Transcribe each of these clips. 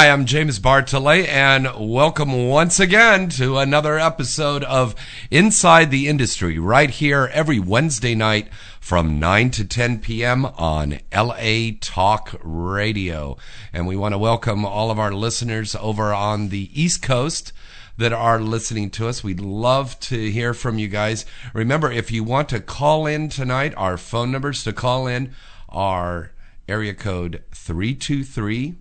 Hi, I'm James Bartolet, and welcome once again to another episode of Inside the Industry, right here every Wednesday night from 9 to 10 p.m. on LA Talk Radio. And we want to welcome all of our listeners over on the East Coast that are listening to us. We'd love to hear from you guys. Remember, if you want to call in tonight, our phone numbers to call in are area code 323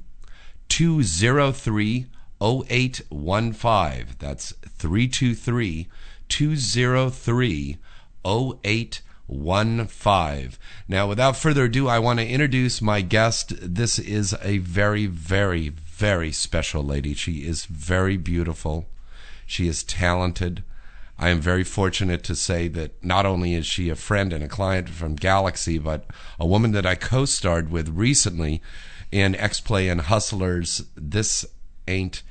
203 0815. That's 323 203 0815. Now, without further ado, I want to introduce my guest. This is a very, very, very special lady. She is very beautiful. She is talented. I am very fortunate to say that not only is she a friend and a client from Galaxy, but a woman that I co starred with recently in X Play and Hustlers. This ain't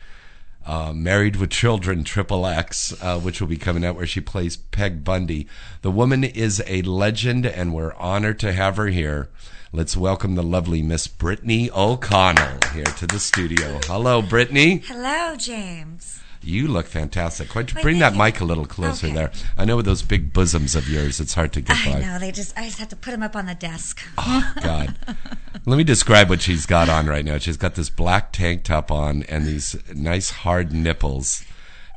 uh, Married with Children, Triple X, uh, which will be coming out, where she plays Peg Bundy. The woman is a legend, and we're honored to have her here. Let's welcome the lovely Miss Brittany O'Connell here to the studio. Hello, Brittany. Hello, James. You look fantastic. Don't bring that mic a little closer Okay. there? I know with those big bosoms of yours, it's hard to get I by. know they just I just have to put them up on the desk. Oh, God. Let me describe what she's got on right now. She's got this black tank top on and these nice hard nipples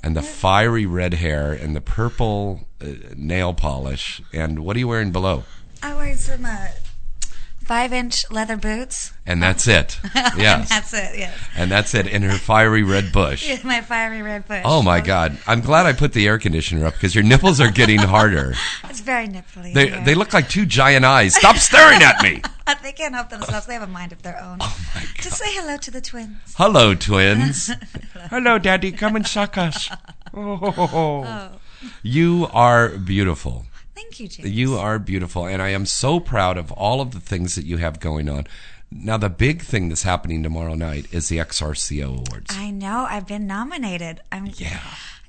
and the fiery red hair and the purple uh, nail polish. And what are you wearing below? I wear some uh, five-inch leather boots. And that's it. And Yes. that's it. Yes, And that's it in her fiery red bush. my fiery red bush. Oh my God! I'm glad I put the air conditioner up because your nipples are getting harder. It's very nipply. They here. they look like two giant eyes. Stop staring at me. they can't help themselves. They have a mind of their own. Oh my God! Just say hello to the twins. Hello, twins. Hello, Daddy. Come and suck us. Oh. oh, You are beautiful. Thank you, James. You are beautiful, and I am so proud of all of the things that you have going on. Now, the big thing that's happening tomorrow night is the XRCO Awards. I know. I've been nominated. I'm Yeah.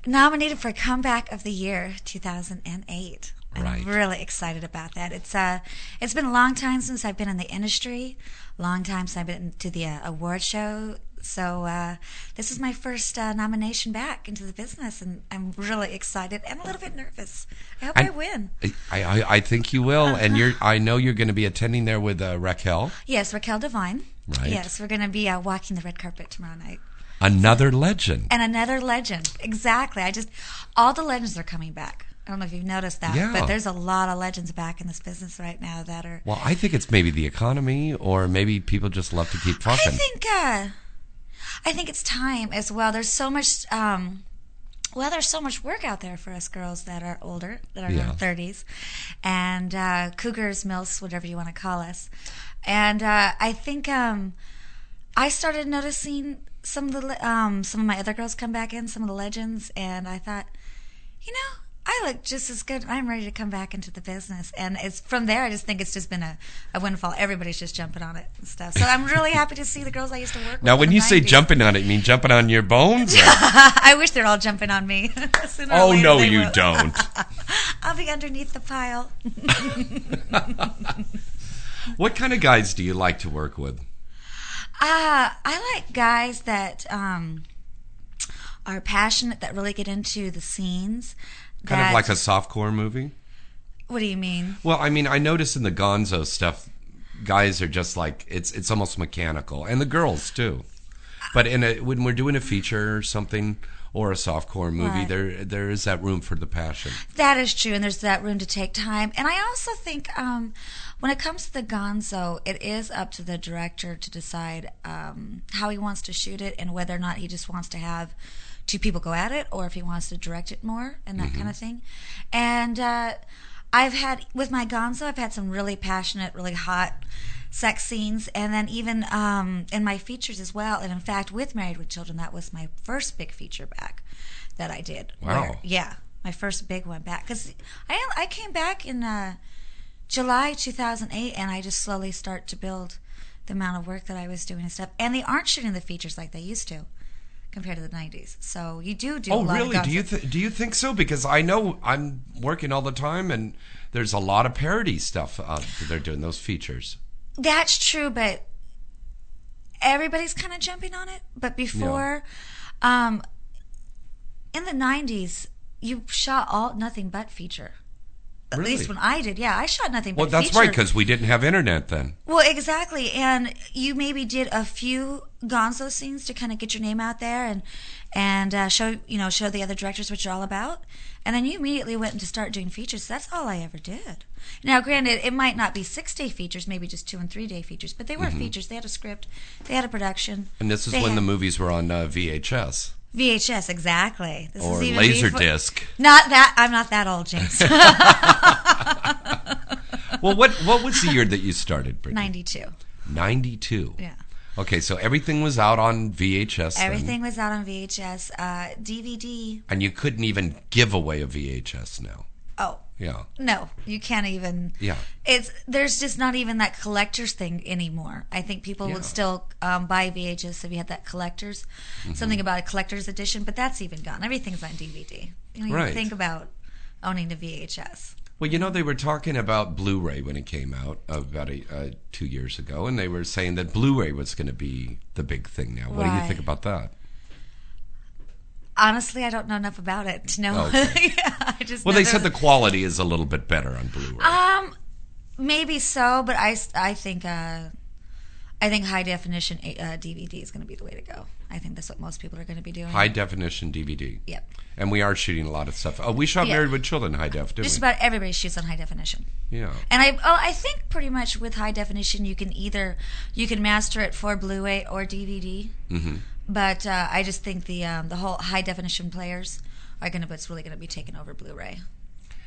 nominated for Comeback of the Year 2008. And Right. I'm really excited about that. It's uh, it's been a long time since I've been in the industry. Long time since I've been to the uh, award show. So uh, this is my first uh, nomination back into the business, and I'm really excited and a little bit nervous. I hope I, I- win. I, I, I think you will, and you're. I know you're going to be attending there with uh, Raquel, Yes, Raquel Devine. Right. Yes, we're going to be uh, walking the red carpet tomorrow night. another legend. And another legend. Exactly. I just all the legends are coming back. I don't know if you've noticed that, Yeah. but there's a lot of legends back in this business right now that are. Well, I think it's maybe the economy, or maybe people just love to keep talking. I think. Uh, I think it's time as well. There's so much. Um, well, there's so much work out there for us girls that are older, that are in Yeah. our 30s, and uh, cougars, milfs, whatever you want to call us. And uh, I think um, I started noticing some of the um, some of my other girls come back in, some of the legends, and I thought, you know, I look just as good. I'm ready to come back into the business, and it's from there. I just think it's just been a, a windfall. Everybody's just jumping on it and stuff. So I'm really happy to see the girls I used to work with. now, when you say 90s. jumping on it, you mean jumping on your bones? I wish they're all jumping on me. Oh no, you will. don't. I'll be underneath the pile. What kind of guys do you like to work with? Uh, I like guys that um, are passionate, that really get into the scenes. Kind of like a softcore movie? What do you mean? Well, I mean, I notice in the Gonzo stuff, guys are just like it's it's almost mechanical, and the girls too. But in a when we're doing a feature or something or a softcore movie, Right. there there is that room for the passion. That is true, and there's that room to take time. And I also think um, when it comes to the Gonzo, it is up to the director to decide um, how he wants to shoot it and whether or not he just wants to have two people go at it or if he wants to direct it more and that kind of thing. And uh, I've had, with my Gonzo, I've had some really passionate, really hot sex scenes and then even um, in my features as well and in fact with married with children that was my first big feature back that i did Wow. yeah my first big one back because I I came back in uh, July 2008, and I just slowly start to build the amount of work that I was doing and stuff. And they aren't shooting the features like they used to, compared to the 90s. So you do do. a Oh, lot really? Of Do you th- do you think so? Because I know I'm working all the time, and there's a lot of parody stuff uh, that they're doing those features. That's true, but everybody's kind of jumping on it. But before, um, in the 90s, you shot all nothing but feature. At Really? least when I did, yeah, I shot nothing but Well, that's feature. right, because we didn't have internet then. Well, exactly. And you maybe did a few Gonzo scenes to kind of get your name out there and and uh, show you know show the other directors what you're all about. And then you immediately went to start doing features. That's all I ever did. Now, granted, it might not be six day features, maybe just two and three day features, but they were features. They had a script, they had a production. And this is when the movies were on uh, VHS VHS exactly. This or is even before- Laserdisc. Not that I'm not that old, James. well, what what was the year that you started, Brittany? Ninety two. 92. Yeah. Okay, so everything was out on VHS. then, Everything was out on VHS, uh, DVD. and you couldn't even give away a VHS now. Yeah. No, you can't even. Yeah. It's there's just not even that collector's thing anymore. I think people Yeah. would still um, buy VHS if you had that collector's Mm-hmm. something about a collector's edition, but that's even gone. Everything's on DVD. You know, Right. you think about owning a VHS. Well, you know, they were talking about Blu-ray when it came out about a, uh, two years ago, and they were saying that Blu-ray was going to be the big thing now. What do you think about that? Honestly, I don't know enough about it to know. Okay. yeah, I just Well, they said the quality is a little bit better on Blu-ray. Um, maybe so, but I, I think uh, I think high definition uh, DVD is going to be the way to go. I think that's what most people are going to be doing. high definition DVD. Yep. And we are shooting a lot of stuff. Oh, we shot Yeah. Married with Children high def, Just we? about everybody shoots on high definition. yeah. And I, oh, I think pretty much with high definition, you can either you can master it for Blu-ray or DVD. hmm But uh, I just think the um, the whole high definition players are going to what's really going to be taking over Blu-ray.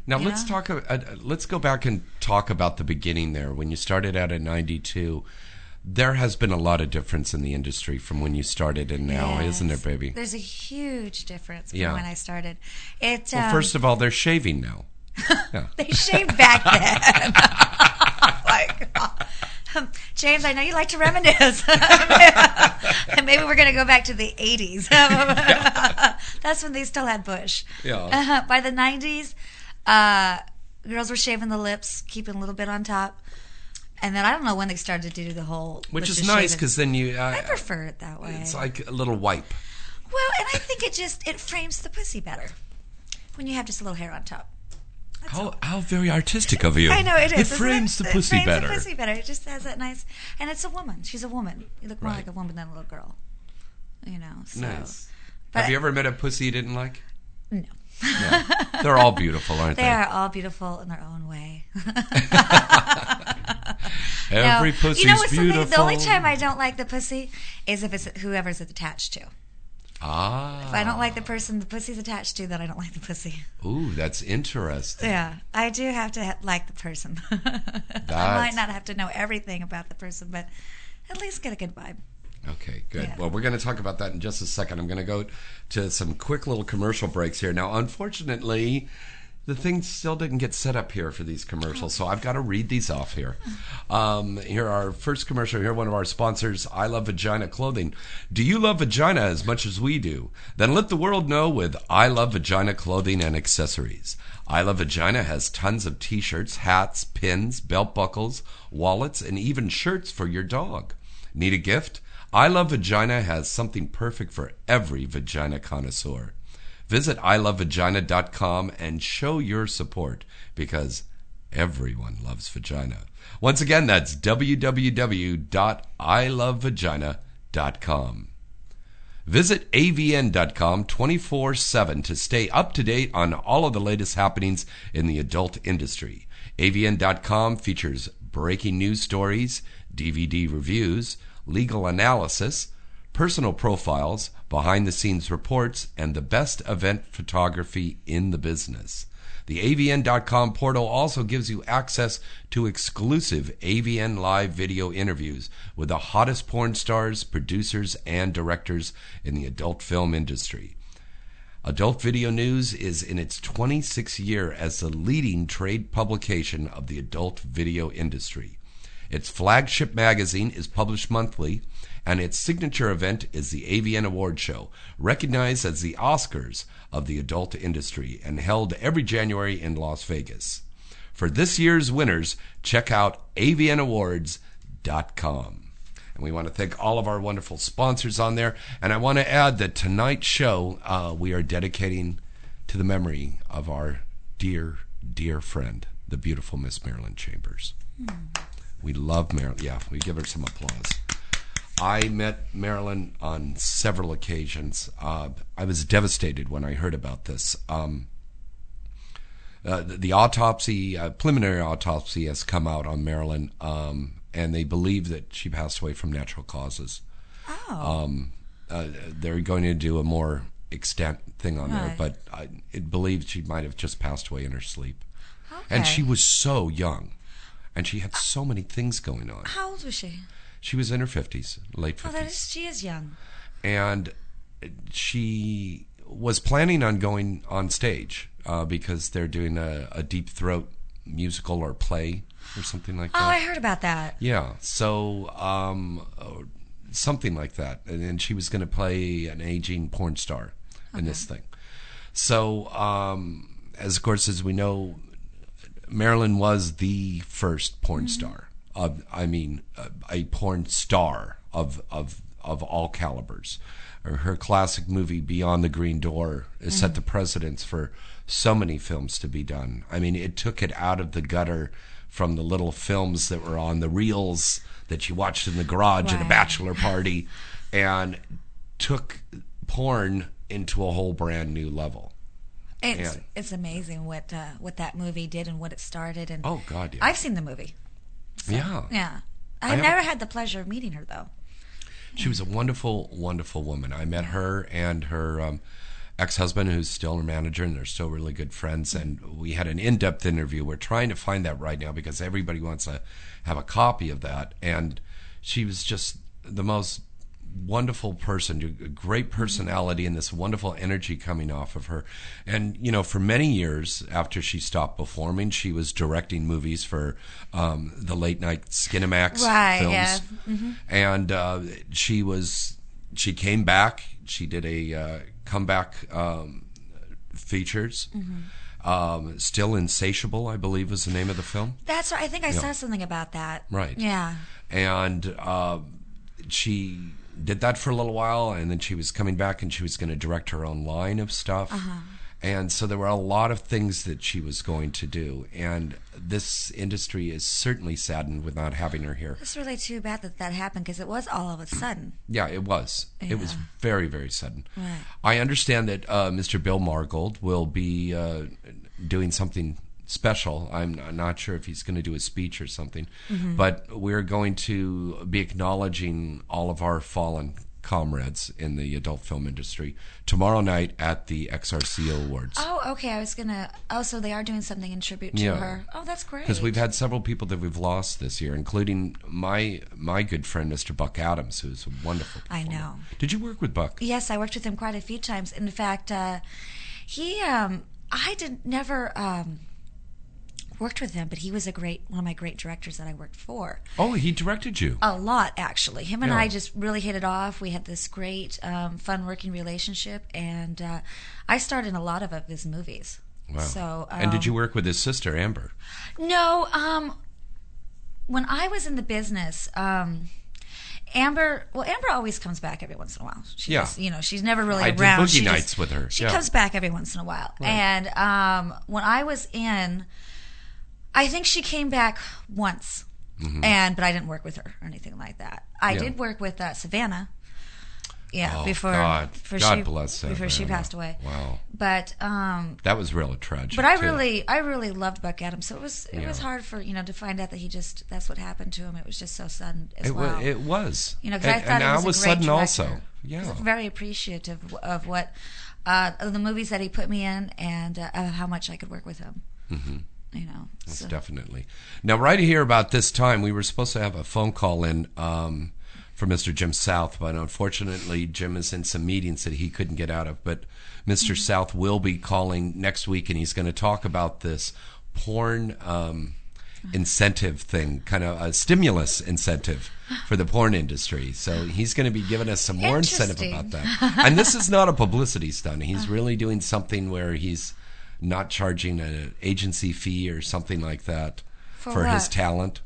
Now You let's know? talk. Uh, uh, let's go back and talk about the beginning there when you started out in '92. There has been a lot of difference in the industry from when you started and now, isn't there, baby? There's a huge difference from Yeah. when I started. It um, first of all, they're shaving now. Yeah. they shaved back then. like, um, James, I know you like to reminisce. Maybe we're going to go back to the 80s. That's when they still had Bush. Yeah. Uh, by the 90s, uh, girls were shaving the lips, keeping a little bit on top. And then I don't know when they started to do the whole. Which is nice because then you. Uh, I prefer it that way. it's like a little wipe. well, and I think it just it frames the pussy better when you have just a little hair on top. How how very artistic of you. I know it is. It frames it? the It frames better. The pussy better. It just has that nice, and it's a woman. She's a woman. You look more Right. like a woman than a little girl. You know. So. Nice. But Have you ever met a pussy you didn't like? No. No. They're all beautiful, aren't they? They are all beautiful in their own way. Every No. pussy's you know the, beautiful. the only time I don't like the pussy is if it's whoever's it's attached to. Ah. If I don't like the person the pussy's attached to, then I don't like the pussy. Ooh, that's interesting. Yeah, I do have to ha- like the person. I might not have to know everything about the person, but at least get a good vibe. Okay, good. Yeah. Well, we're going to talk about that in just a second. I'm going to go to some quick little commercial breaks here. Now, unfortunately, the thing still didn't get set up here for these commercials, so I've got to read these off here. Um, here, our first commercial. Here, one of our sponsors, I Love Vagina Clothing. Do you love vagina as much as we do? Then let the world know with I Love Vagina Clothing and Accessories. I Love Vagina has tons of t shirts, hats, pins, belt buckles, wallets, and even shirts for your dog. Need a gift? I Love Vagina has something perfect for every vagina connoisseur. Visit ilovevagina.com and show your support because everyone loves vagina. Once again, that's www.ilovevagina.com. Visit avn.com 24 7 to stay up to date on all of the latest happenings in the adult industry. avn.com features breaking news stories, DVD reviews, legal analysis, personal profiles, behind the scenes reports, and the best event photography in the business. The AVN.com portal also gives you access to exclusive AVN live video interviews with the hottest porn stars, producers, and directors in the adult film industry. Adult Video News is in its 26th year as the leading trade publication of the adult video industry. Its flagship magazine is published monthly, and its signature event is the AVN Award Show, recognized as the Oscars of the adult industry and held every January in Las Vegas. For this year's winners, check out avnawards.com. And we want to thank all of our wonderful sponsors on there. And I want to add that tonight's show uh, we are dedicating to the memory of our dear, dear friend, the beautiful Miss Marilyn Chambers. We love Marilyn. Yeah, we give her some applause. I met Marilyn on several occasions. Uh, I was devastated when I heard about this. Um, uh, the, the autopsy, uh, preliminary autopsy, has come out on Marilyn, um, and they believe that she passed away from natural causes. Oh. Um, uh, they're going to do a more extent thing on there, but I it believed she might have just passed away in her sleep. And she was so young, and she had so many things going on. How old was she? She was in her fifties, late 50s. Oh, that fifties, she is young. and she was planning on going on stage uh, because they're doing a, a deep throat musical or play or something like that. Oh. I heard about that. Yeah, so um, something like that, and then she was going to play an aging porn star in this thing. So, um, as of course as we know, Marilyn was the first porn star. Of, I mean, uh, a porn star of of of all calibers. Her, classic movie Beyond the Green Door has set the precedence for so many films to be done. I mean, it took it out of the gutter from the little films that were on the reels that you watched in the garage at a bachelor party, and took porn into a whole brand new level. It's Yeah. it's amazing what uh, what that movie did and what it started. And Oh God, yeah, I've seen the movie. Yeah. Yeah, I I've never had the pleasure of meeting her though. She was a wonderful, wonderful woman. I met her and her um, ex-husband, who's still her manager, and they're still really good friends. And we had an in-depth interview. We're trying to find that right now because everybody wants to have a copy of that. And she was just the most wonderful person, a great personality, and this wonderful energy coming off of her. And you know, for many years after she stopped performing, she was directing movies for um, the late night Skinamax Right, films yeah. and uh, she was she came back. She did a uh, comeback um, features. Um, Still insatiable, I believe, was the name of the film. That's right. I think I saw something about that. Right. Yeah. and uh, she did that for a little while, and then she was coming back, and she was going to direct her own line of stuff. And so there were a lot of things that she was going to do, and this industry is certainly saddened with not having her here. It's really too bad that that happened because it was all of a sudden. Yeah, it was. It was very, very sudden. Right. I understand that uh, Mr. Bill Margold will be uh, doing something special. I'm not sure if he's going to do a speech or something, Mm-hmm. but we're going to be acknowledging all of our fallen comrades in the adult film industry tomorrow night at the XRCO Awards. Oh, okay. I was gonna. Oh, so they are doing something in tribute to Yeah. her. Oh, that's great. Because we've had several people that we've lost this year, including my my good friend Mr. Buck Adams, who's a wonderful. I know. Did you work with Buck? Yes, I worked with him quite a few times. In fact, uh, he, um, I did never um, worked with him, but he was a great one of my great directors that I worked for. Oh, he directed you. A lot, actually. Him and Yeah. I just really hit it off. We had this great, um, fun working relationship, and uh, I starred in a lot of, of his movies. Wow. So, and did um, you work with his sister Amber? No, um, when I was in the business, um, Amber. Well, Amber always comes back every once in a while. She Yeah. just, you know, she's never really I around. boogie She just- nights with her, She yeah. comes back every once in a while. And um, when I was in, I think she came back once, and but I didn't work with her or anything like that. I Mm-hmm. Yeah. did work with uh, Savannah. Yeah, Oh, before God. before God she bless before she passed away. Wow. But um, That was really tragic. but I too. really, I really loved Buck Adams. So it was, it was hard for you know to find out that he just that's what happened to him. It was just so sudden as It, well. wa- it was. you know, because I thought and he I was, was a sudden director. also. Yeah. was very appreciative of what uh, of the movies that he put me in and uh, of how much I could work with him. Mm-hmm. You know, so- definitely. Now, right here about this time, we were supposed to have a phone call in um, for Mr. Jim South, but unfortunately, Jim is in some meetings that he couldn't get out of. But mister Mm-hmm. South will be calling next week, and he's going to talk about this porn. Um, incentive thing, kind of a stimulus incentive for the porn industry. So he's going to be giving us some more incentive about that. And this is not a publicity stunt. He's really doing something where he's not charging an agency fee or something like that For for, his talent.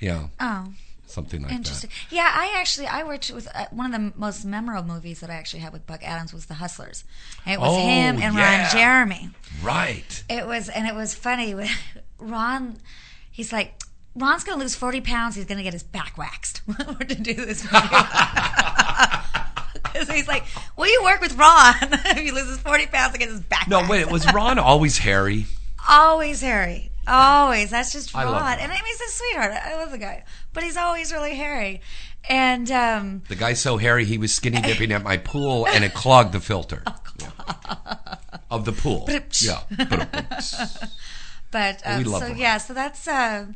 Yeah, Oh, something like interesting. that. Yeah, I actually I worked with uh, one of the most memorable movies that I actually had with Buck Adams was The Hustlers. And it was Oh, him and yeah. Ron Jeremy. Right. It was, and it was funny. when Ron, he's like, Ron's going to lose 40 pounds. He's going to get his back waxed We're to do this Because he's like, will you work with Ron if he loses 40 pounds get his back No, wait, was Ron always hairy? Always hairy. Always. That's just I Ron. Ron. And I mean, he's a sweetheart. I love the guy. But he's always really hairy. And, um, The guy's so hairy he was skinny dipping at my pool and it clogged the filter. Yeah. Of the pool. Yeah. But We love so yeah, so that's uh,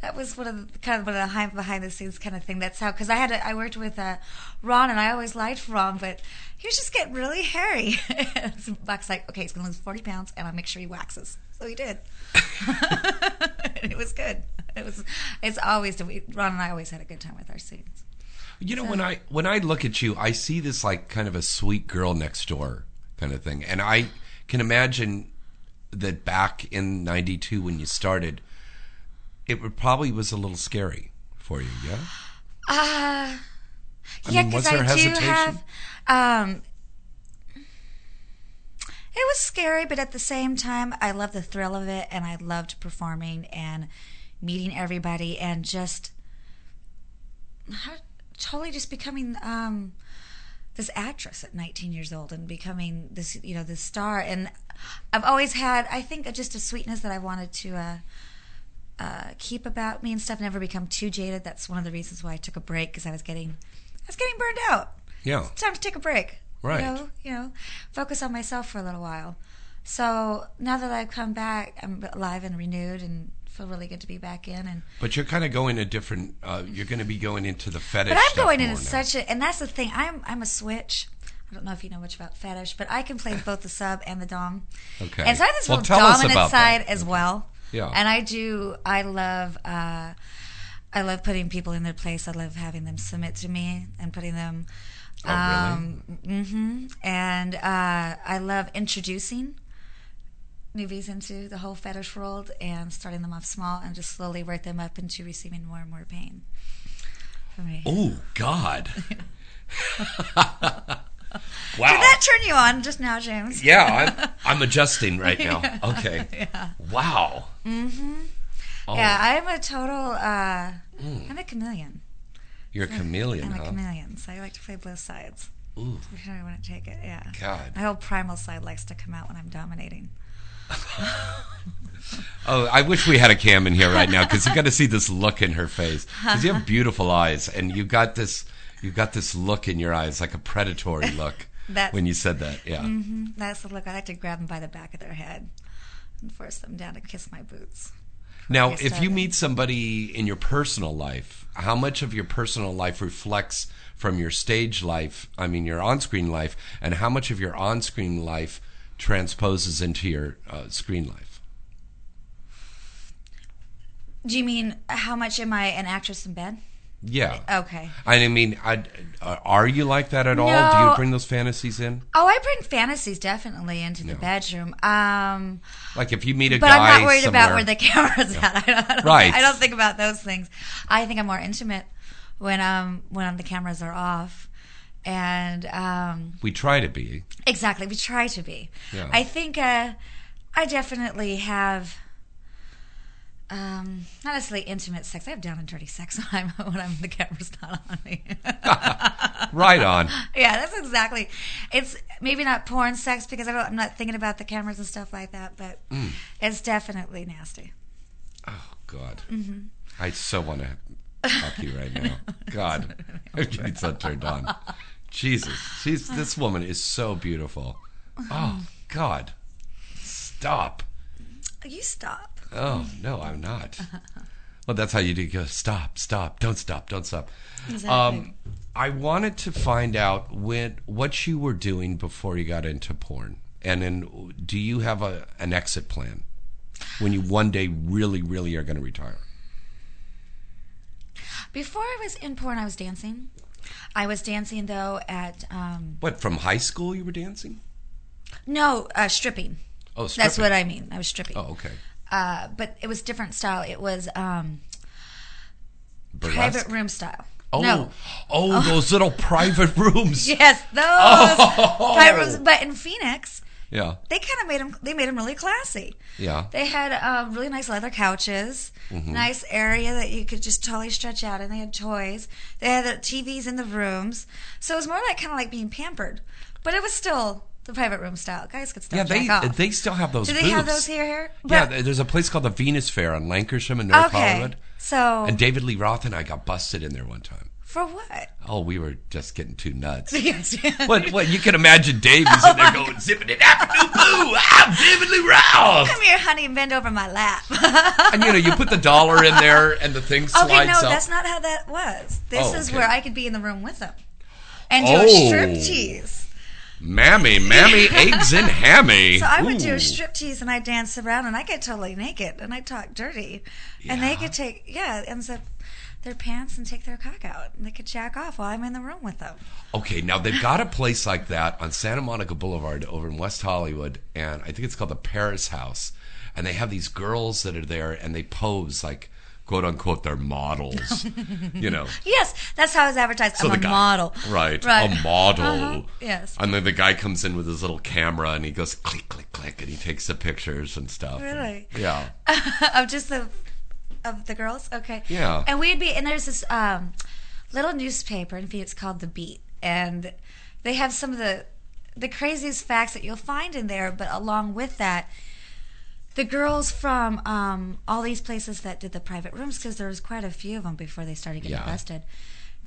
that was one of the kind of one of the behind the scenes kind of thing. That's how because I had a, I worked with uh, Ron and I always liked Ron, but he was just getting really hairy. so Buck's like, okay, he's gonna lose forty pounds, and I'll make sure he waxes. So he did. and it was good. It was. It's always Ron and I always had a good time with our scenes. You know, when I when I look at you, I see this like kind of a sweet girl next door kind of thing, and I can imagine that back in '92 when you started, it would probably was a little scary for you. Yeah. Uh, I yeah, because I, there do have. Um, it was scary, but at the same time, I love the thrill of it, and I loved performing and meeting everybody, and just totally just becoming um, this actress at 19 years old and becoming this, you know, this star. And I've always had, I think, just a sweetness that I wanted to. Uh, uh, keep about me and stuff. Never become too jaded. That's one of the reasons why I took a break because I was getting, I was getting burned out. Yeah. It's time to take a break. Right. You know, you know, focus on myself for a little while. So now that I've come back, I'm alive and renewed, and feel really good to be back in. And But you're kind of going a different. Uh, you're going to be going into the fetish. but I'm going into such a, and that's the thing. I'm I'm a switch. I don't know if you know much about fetish, but I can play both the sub and the dom. Okay. And so I have this Well, real dominant side that. as well. Yeah. And I do. I love. uh I love putting people in their place. I love having them submit to me and putting them. Oh, really? um, hmm And uh, I love introducing newbies into the whole fetish world and starting them off small and just slowly work them up into receiving more and more pain. For me. Oh God. wow. Did that turn you on just now, James? yeah, I'm, I'm adjusting right now. Okay. Yeah. Wow. Mm-hmm. Oh, Yeah, I'm a total. Uh, I'm a chameleon. you're a chameleon, I'm a chameleon, so I like to play both sides. Ooh, I want to take it, yeah. God. My whole primal side likes to come out when I'm dominating. Oh, I wish we had a cam in here right now because you got to see this look in her face. Because you have beautiful eyes, and you got this, you got this look in your eyes, like a predatory look. That's- when you said that, yeah. hmm That's the look. I like to grab them by the back of their head and force them down to kiss my boots. Now, if you meet somebody in your personal life, how much of your personal life reflects from your stage life, I mean, your on screen life, and how much of your on screen life transposes into your uh, screen life? Do you mean how much am I an actress in bed? Yeah. Okay. I mean, I, uh, are you like that at all? Do you bring those fantasies in? Oh, I bring fantasies definitely into the No. bedroom. Um, Like if you meet a but guy I'm not worried about where the camera's at. I don't, I don't, Right. I don't think about those things. I think I'm more intimate when um when the cameras are off, and um, we try to be. exactly we try to be. Yeah. I think uh, I definitely have. Um, not necessarily intimate sex. I have down and dirty sex when I'm when I'm the camera's not on me. Right on. yeah, that's exactly. It's maybe not porn sex because I don't, I'm not thinking about the cameras and stuff like that, but Mm. it's definitely nasty. Oh God, Mm-hmm. I so want to fuck you right now. God, getting so turned on. Jesus, she's this woman is so beautiful. Oh God, stop. You stop. Oh no, I'm not. Well, that's how you do. You go stop, stop, don't stop, don't stop. Exactly. Um, I wanted to find out when what you were doing before you got into porn, and then do you have a an exit plan? when you one day really, really are going to retire? Before I was in porn, I was dancing. I was dancing though at um, What from high school you were dancing? no uh, stripping. Oh, That's what I mean. I was stripping. Oh, okay. Uh, but it was different style. It was um, Burlesque? private room style. Oh, No. oh, those little private rooms. Yes, those Oh. private rooms. But in Phoenix, Yeah, they kind of made them. They made them really classy. yeah. They had um, really nice leather couches, Mm-hmm. nice area that you could just totally stretch out, and they had toys. They had the TVs in the rooms, so it was more like kind of like being pampered, but it was still the private room style. Guys could still Yeah, they off. they still have those. Do they have those here? Here? Yeah, there's a place called the Venus Fair on Lankershim in North Okay. Hollywood. So And David Lee Roth and I got busted in there one time. for what? Oh, we were just getting too nuts. yes. what? What? You can imagine Dave. He's in there oh going zipping it after boo. I'm David Lee Roth. Come here, honey, and bend over my lap. And you know, you put the dollar in there, and the thing slides okay, no, up. that's not how that was. This Oh, is okay. where I could be in the room with them and do Oh. a striptease. Mammy, mammy, eggs and hammy. So I would do a striptease and I dance around and I get totally naked and I talk dirty. And they could take, yeah, unzip their pants and take their cock out. And they could jack off while I'm in the room with them. Okay, now they've got a place like that on Santa Monica Boulevard over in West Hollywood, and I think it's called the Paris House. And they have these girls that are there, and they pose like quote unquote they're models, you know. Yes, that's how it's advertised. So I'm the a guy- model. right? Right. A model. Uh-huh, yes. And then the guy comes in with his little camera, and he goes click, click, click, and he takes the pictures and stuff. And- Really? yeah. of just the of the girls. Okay. Yeah. And we'd be and there's this um, little newspaper in Phoenix called The Beat, and they have some of the the craziest facts that you'll find in there. But along with that, the girls from um, all these places that did the private rooms, because there was quite a few of them before they started getting Yeah. busted.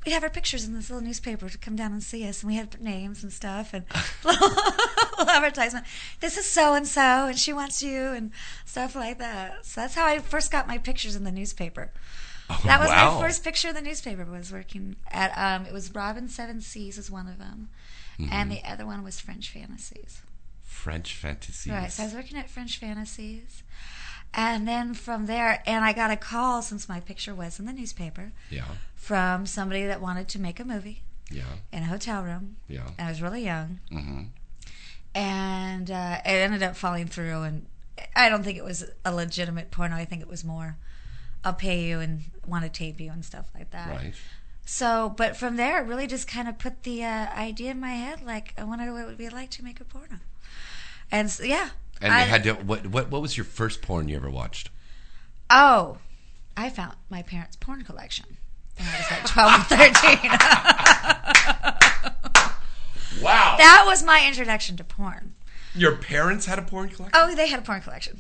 We'd have our pictures in this little newspaper to come down and see us, and we had names and stuff and little, little advertisement. This is so and so, and she wants you, and stuff like that. So that's how I first got my pictures in the newspaper. That was Oh, wow. my first picture in the newspaper. Was working at um, it was Robin Seven Seas was one of them, Mm-hmm. and the other one was French Fantasies. French fantasies. Right. So I was working at French Fantasies. And then from there, and I got a call since my picture was in the newspaper yeah. from somebody that wanted to make a movie Yeah. in a hotel room. Yeah. And I was really young. Mm-hmm. And uh, it ended up falling through. And I don't think it was a legitimate porno. I think it was more, I'll pay you and want to tape you and stuff like that. Right. So, but from there, it really just kind of put the uh, idea in my head like, I wonder what it would be like to make a porno. And so, yeah. And I- they had to. What, what? What was your first porn you ever watched? Oh, I found my parents' porn collection. when I was like 12 or 13. Wow. that was my introduction to porn. Your parents had a porn collection. Oh, they had a porn collection.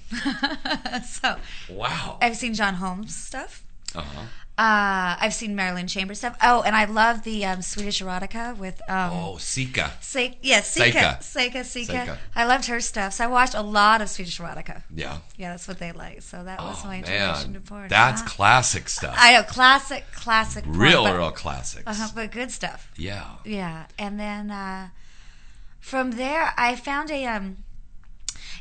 so Wow. I've seen John Holmes stuff. Uh huh. Uh, I've seen Marilyn Chambers stuff. Oh, and I love the um, Swedish erotica with um, Oh, Seka. Se- yeah, Seka. Seka, Seka. I loved her stuff. So I watched a lot of Swedish erotica. Yeah. Yeah, that's what they like. So that was Oh my introduction man, to porn. that's Uh-huh. classic stuff. I know, classic, classic. porn, real, but- real classics. Uh-huh, but good stuff. Yeah. Yeah, and then uh, from there, I found a um,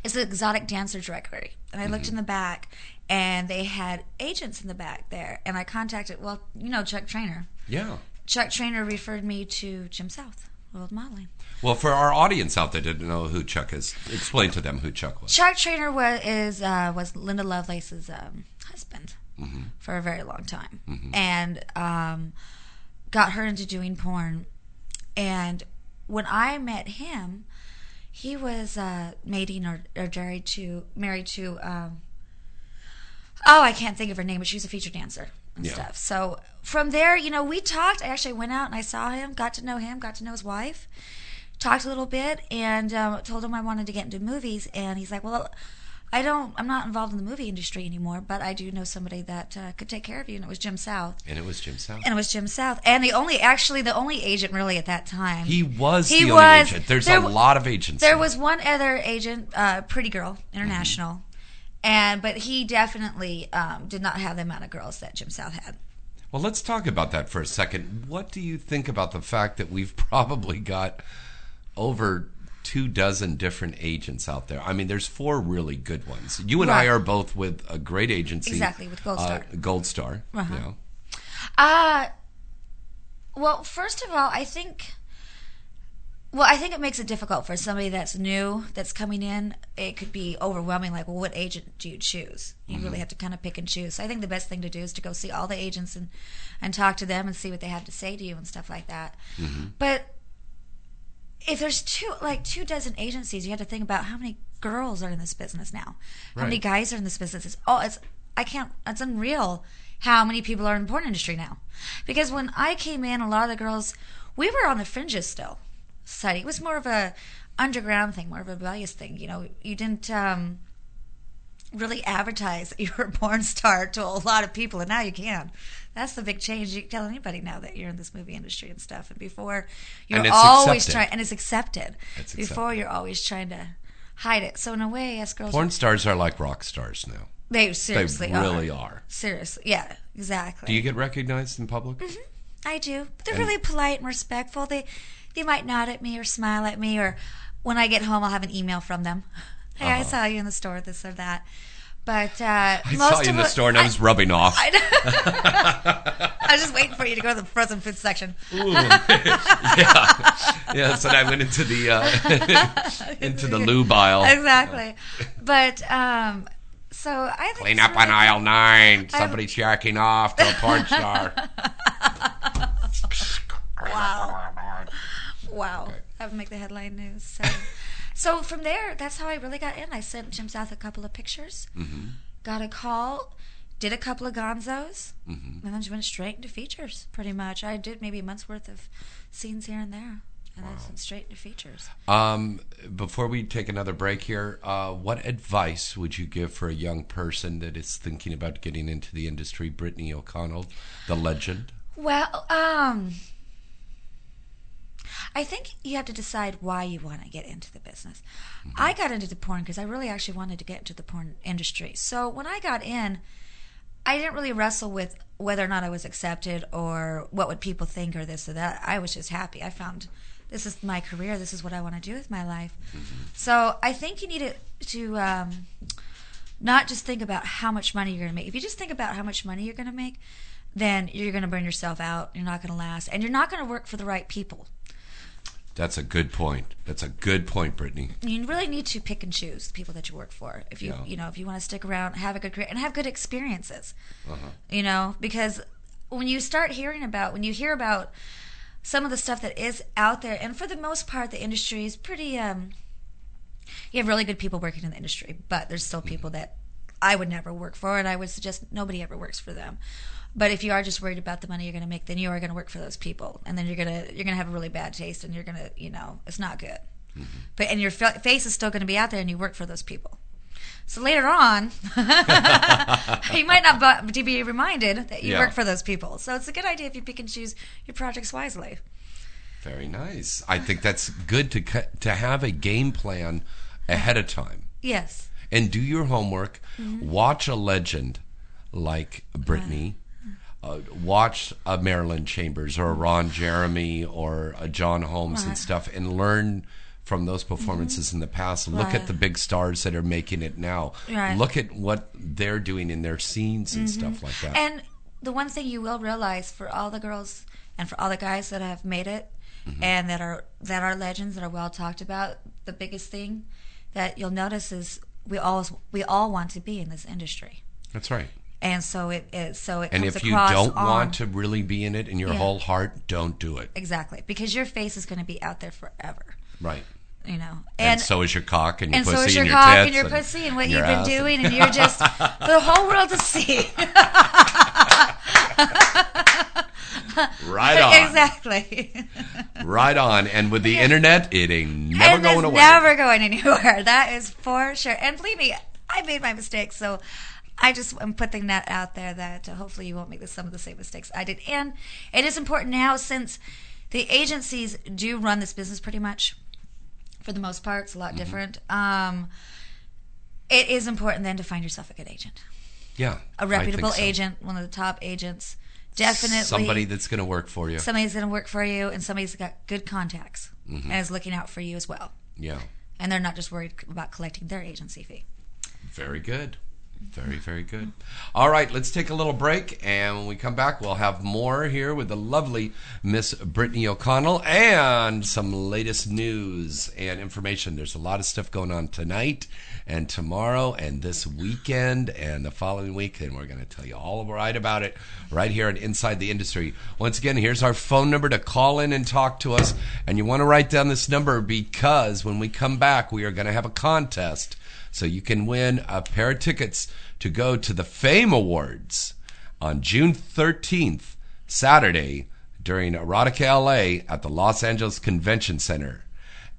it's an exotic dancer directory, and I looked Mm-hmm. in the back, and they had agents in the back there, and I contacted well, you know, Chuck Traynor. Yeah. Chuck Traynor referred me to Jim South, World Modeling. Well, for our audience out there that didn't know who Chuck is, explain to them who Chuck was. Chuck Traynor was is uh, was Linda Lovelace's um, husband Mm-hmm. for a very long time, and um, got her into doing porn. And when I met him, he was uh, mating or, or married to married to. Um, oh, I can't think of her name, but she was a feature dancer and Yeah. stuff. So from there, you know, we talked. I actually went out and I saw him, got to know him, got to know his wife talked a little bit and um, told him I wanted to get into movies. And he's like, "Well, I don't. I'm not involved in the movie industry anymore, but I do know somebody that uh, could take care of you." And it was Jim South. And it was Jim South. And it was Jim South, and the only, actually, the only agent really at that time. He was He the was- only agent. There's there a lot of agents. There now. was one other agent, uh, Pretty Girl International, and but he definitely um, did not have the amount of girls that Jim South had. Well, let's talk about that for a second. What do you think about the fact that we've probably got over two dozen different agents out there. I mean, there's four really good ones. You and I are both with a great agency, Exactly, with Gold Star. Uh, Gold Star. Uh-huh. you know. Uh well, first of all, I think well, I think it makes it difficult for somebody that's new, that's coming in. It could be overwhelming. Like, well, what agent do you choose? You mm-hmm. really have to kind of pick and choose. So I think the best thing to do is to go see all the agents and and talk to them and see what they have to say to you and stuff like that. Mm-hmm. But if there's two like two dozen agencies, you have to think about how many girls are in this business now. How many guys are in this business? It's oh, it's I can't. It's unreal how many people are in the porn industry now. Because when I came in, a lot of the girls we were on the fringes still. Society. It was more of a underground thing, more of a rebellious thing. You know, you didn't. um really advertise that you were a porn star to a lot of people, and now you can. That's the big change. You can tell anybody now that you're in this movie industry and stuff. And before, you're And always trying, and it's accepted. It's before, accepted. you're always trying to hide it. So in a way, us girls, Porn stars are like rock stars now. they seriously they really are. are. Seriously, yeah, exactly. Do you get recognized in public? Mm-hmm. I do. They're And- really polite and respectful. They they might nod at me or smile at me, or when I get home, I'll have an email from them. Hey, I Uh-huh. saw you in the store, this or that. But uh, I most saw you in of the what- store and I was rubbing off. I, I was just waiting for you to go to the frozen food section. yeah, yeah. So I went into the uh, into the lube aisle. Exactly. But um, so I think Clean up on aisle nine. Somebody's jacking off to a porn star. Wow. Wow. That would make the headline news. So, so from there, that's how I really got in. I sent Jim South a couple of pictures, Mm-hmm. got a call, did a couple of gonzos, Mm-hmm. and then just went straight into features, pretty much. I did maybe a month's worth of scenes here and there, and then went straight into features. Um, before we take another break here, uh, what advice would you give for a young person that is thinking about getting into the industry? Brittany O'Connell, the legend. Well, um, I think you have to decide why you want to get into the business. I got into the porn because I really actually wanted to get into the porn industry. So when I got in, I didn't really wrestle with whether or not I was accepted or what would people think or this or that. I was just happy. I found this is my career. This is what I want to do with my life. So I think you need to, to um, not just think about how much money you're going to make. If you just think about how much money you're going to make, then you're going to burn yourself out. You're not going to last, and you're not going to work for the right people. That's a good point. That's a good point, Brittany. You really need to pick and choose the people that you work for. If you Yeah. you know if you want to stick around, have a good career, and have good experiences. Uh-huh. You know, because when you start hearing about when you hear about some of the stuff that is out there, and for the most part, the industry is pretty. um You have really good people working in the industry, but there's still people that I would never work for, and I would suggest nobody ever works for them. But if you are just worried about the money you're going to make, then you are going to work for those people, and then you're gonna you're gonna have a really bad taste, and you're gonna you know it's not good. But and your fa- face is still going to be out there, and you work for those people. So later on, you might not to be reminded that you Yeah. work for those people. So it's a good idea if you pick and choose your projects wisely. Very nice. I think that's good to to have a game plan ahead of time Yes. and do your homework. Mm-hmm. Watch a legend like Brittany. Uh, Uh, watch a Marilyn Chambers or a Ron Jeremy or a John Holmes and stuff, and learn from those mm-hmm. performances in the past. Look Mm-hmm. Right. at the big stars that are making it now. Right. Look at what they're doing in their scenes and mm-hmm. stuff like that. And the one thing you will realize for all the girls and for all the guys that have made it mm-hmm. and that are that are legends that are well talked about, the biggest thing that you'll notice is we all we all want to be in this industry. That's right. And so it is so it And if you don't on- want to really be in it in your Yeah. whole heart, don't do it. exactly because your face is going to be out there forever, Right. you know. And, so is your cock and your and pussy so is your and your cock and your pussy and what you've been doing, and you're just for the whole world to see. right on. exactly. Right on. And with the internet, it ain't never and going away. never going anywhere. That is for sure. And believe me, I made my mistakes, so I just am putting that out there that uh, hopefully you won't make the, some of the same mistakes I did. And it is important now since the agencies do run this business pretty much for the most part. It's a lot Mm-hmm. different. Um, it is important then to find yourself a good agent, yeah. a reputable so. agent, one of the top agents. Definitely Somebody that's going to work for you. somebody's going to work for you and somebody's got good contacts Mm-hmm. and is looking out for you as well. Yeah. and they're not just worried about collecting their agency fee. Very good. Very, very good. All right, let's take a little break, and when we come back, we'll have more here with the lovely Miss Brittany O'Connell and some latest news and information. There's a lot of stuff going on tonight and tomorrow and this weekend and the following week, and we're going to tell you all right about it right here on Inside the Industry. Once again, here's our phone number to call in and talk to us, and you want to write down this number because when we come back, we are going to have a contest so you can win a pair of tickets to go to the Fame Awards on June 13th, Saturday, during Erotica LA at the Los Angeles Convention Center.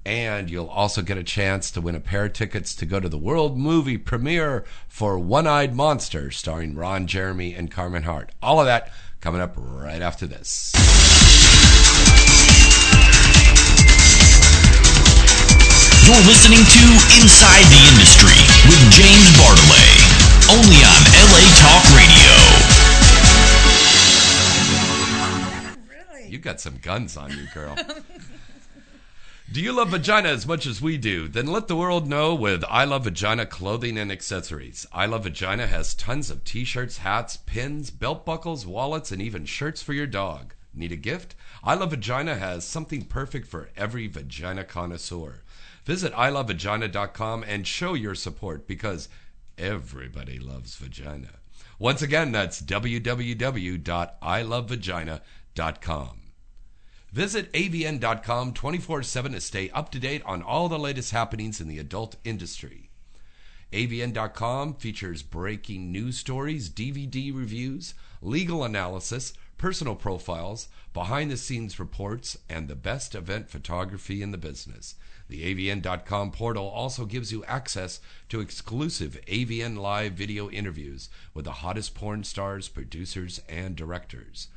And you'll also get a chance to win a pair of tickets to go to the world movie premiere for One Eyed Monster, starring Ron Jeremy and Carmen Hart. All of that coming up right after this. You're listening to Inside the Industry with James Bartholet, only on LA Talk Radio. Really? You got some guns on you, girl. do you love vagina as much as we do? Then let the world know with I Love Vagina clothing and accessories. I Love Vagina has tons of t shirts, hats, pins, belt buckles, wallets, and even shirts for your dog. Need a gift? I Love Vagina has something perfect for every vagina connoisseur. Visit ilovevagina.com and show your support because everybody loves vagina. Once again, that's www.ilovevagina.com. Visit avn.com 24 7 to stay up to date on all the latest happenings in the adult industry. AVN.com features breaking news stories, DVD reviews, legal analysis, personal profiles, behind the scenes reports, and the best event photography in the business. The AVN.com portal also gives you access to exclusive AVN Live video interviews with the hottest porn stars, producers, and directors.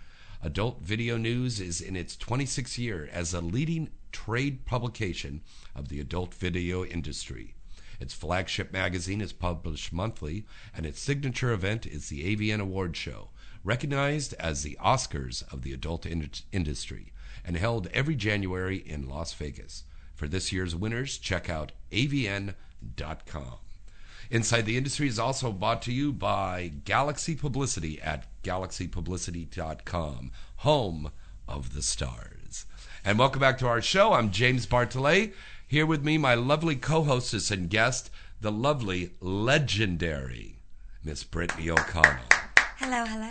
Adult Video News is in its 26th year as a leading trade publication of the adult video industry. Its flagship magazine is published monthly, and its signature event is the AVN Award Show, recognized as the Oscars of the adult in- industry, and held every January in Las Vegas. For this year's winners, check out avn.com. Inside the Industry is also brought to you by Galaxy Publicity at galaxypublicity.com, home of the stars. And welcome back to our show. I'm James Bartholet. Here with me, my lovely co hostess and guest, the lovely, legendary Miss Brittany O'Connell. Hello, hello.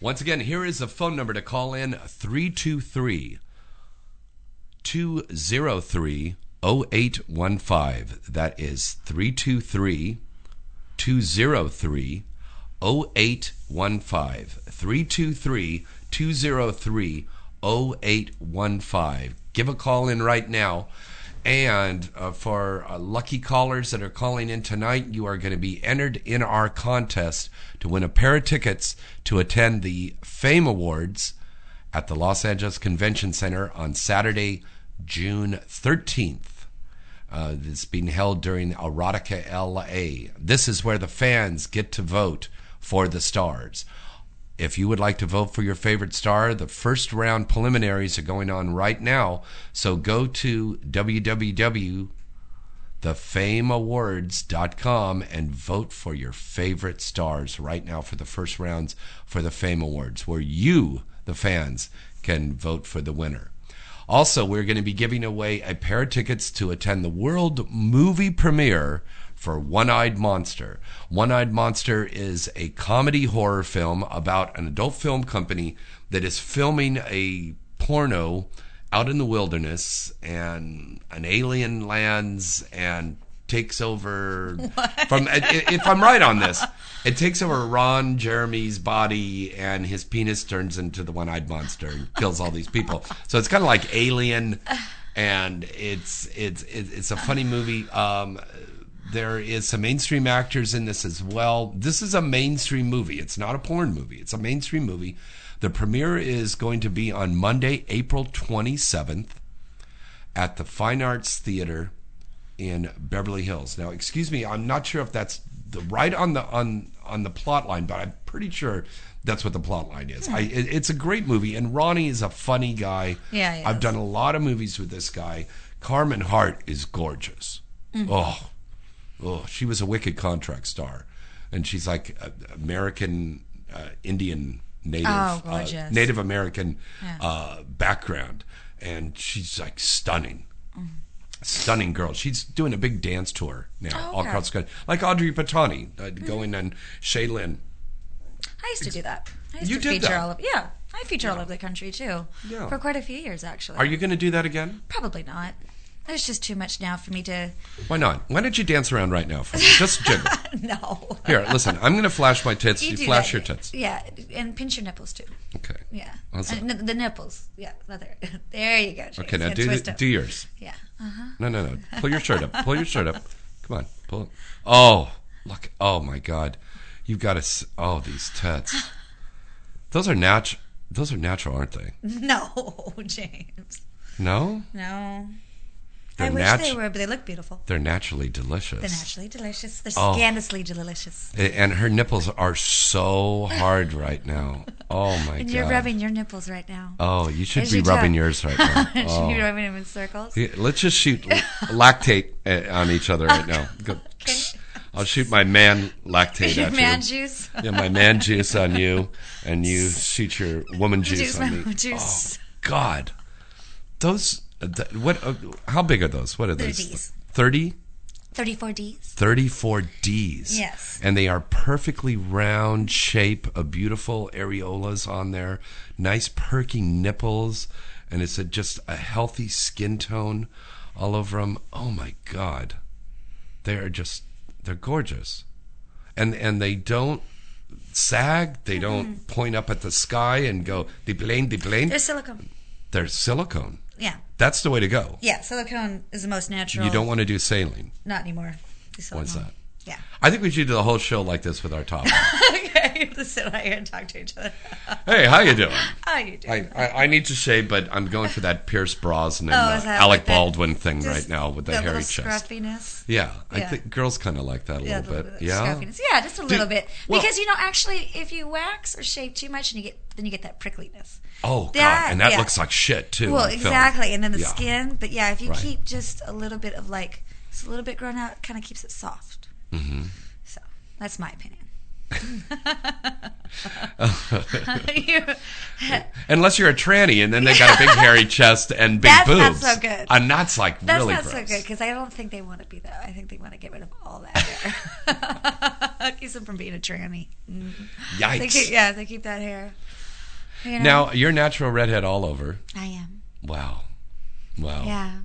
Once again, here is a phone number to call in 323 203 0815. That is 323 203 0815. 323 203 0815. Give a call in right now. And uh, for uh, lucky callers that are calling in tonight, you are going to be entered in our contest to win a pair of tickets to attend the Fame Awards at the Los Angeles Convention Center on Saturday, June 13th. Uh, it's being held during Erotica LA. This is where the fans get to vote for the stars. If you would like to vote for your favorite star, the first round preliminaries are going on right now. So go to www.thefameawards.com and vote for your favorite stars right now for the first rounds for the Fame Awards, where you, the fans, can vote for the winner. Also, we're going to be giving away a pair of tickets to attend the world movie premiere for One Eyed Monster. One Eyed Monster is a comedy horror film about an adult film company that is filming a porno out in the wilderness and an alien lands and takes over from if I'm right on this it takes over Ron Jeremy's body and his penis turns into the one-eyed monster and kills all these people. So it's kind of like alien and it's it's it's a funny movie. Um, there is some mainstream actors in this as well. This is a mainstream movie. It's not a porn movie. It's a mainstream movie. The premiere is going to be on Monday April 27th at the Fine Arts Theater in Beverly Hills. Now, excuse me, I'm not sure if that's the right on the on on the plot line, but I'm pretty sure that's what the plot line is. I, it, it's a great movie, and Ronnie is a funny guy. Yeah, I've done a lot of movies with this guy. Carmen Hart is gorgeous. Mm-hmm. Oh, oh, she was a wicked contract star, and she's like American uh, Indian native, Oh, uh. Native American Yeah. uh, background, and she's like stunning. Stunning girl. She's doing a big dance tour now, Oh, all okay. Mm-hmm. across the country. Like Audrey Bitoni, uh, going on Shaylin. I used to do that. I used You to did feature that? all of yeah. I feature all over the country too. Yeah. For quite a few years actually. Are you going to do that again? Probably not. There's just too much now for me to Why not? Why don't you dance around right now for me? Just jiggle. No. Here, listen. I'm going to flash my tits. You, do flash that. your tits. Yeah, and pinch your nipples too. Okay. Yeah. And the nipples. Yeah, there. There you go. James. Okay. Now Yeah, do do yours. Yeah. Uh-huh. No, no, no. Pull your shirt up. Pull your shirt up. Come on. Pull it. Oh, look. Oh my God. You've got to. s- Oh, these tits. Those are natural. Those are natural, aren't they? No, James. No, No. They're I wish natu- they were, but they look beautiful. they're naturally delicious. They're naturally delicious. They're Oh. scandalously delicious. And her nipples are so hard right now. Oh my And God. you're rubbing your nipples right now. Oh, you should As be you rubbing do. yours right now. Should Oh. be rubbing them in circles. Yeah, let's just shoot lactate uh, on each other right now. Okay. I'll shoot my man lactate Your at man you. juice. Yeah, my man juice on you, and you shoot your woman juice Juice, on me. juice. Oh God, those. What? Uh, how big are those? What are those? 30s. 30? 34 Ds. 34 Ds. Yes. And they are perfectly round shape, a beautiful areolas on there, nice perky nipples, and it's a, just a healthy skin tone all over them. Oh my God. They are just, they're gorgeous. And, and they don't sag, they don't point up at the sky and go, de plane, de plane. They're silicone. They're silicone. Yeah. That's the way to go. Yeah, silicone is the most natural. You don't want to do saline. Not anymore. Do What's that? Yeah. I think we should do the whole show like this with our topic. okay, let's sit right here and talk to each other. hey, how you doing? How you doing? I, I, I need to shave, but I'm going for that Pierce Brosnan, Oh, uh, Alec like that- Baldwin thing right now with the that hairy chest. Scruffiness. Yeah, I Yeah. think girls kind of like that a Yeah, little the- bit. Yeah. Yeah, just a little bit. well- because you know, actually, if you wax or shave too much, and you get then you get that prickliness. Oh god, and that yeah. looks like shit too. Well, on film. exactly, and then the Yeah. skin. But yeah, if you Right. keep just a little bit of like, it's a little bit grown out, kind of keeps it soft. Mm-hmm. So that's my opinion. Unless you're a tranny, and then they got a big hairy chest and big That's not boobs. so good. And that's like That's really not gross. so good because I don't think they want to be that. I think they want to get rid of all that hair. Keeps them from being a tranny. Mm. They Yikes! keep, yeah, they keep that hair. You know? Now you're natural redhead all over. I am. Wow, wow. Yeah.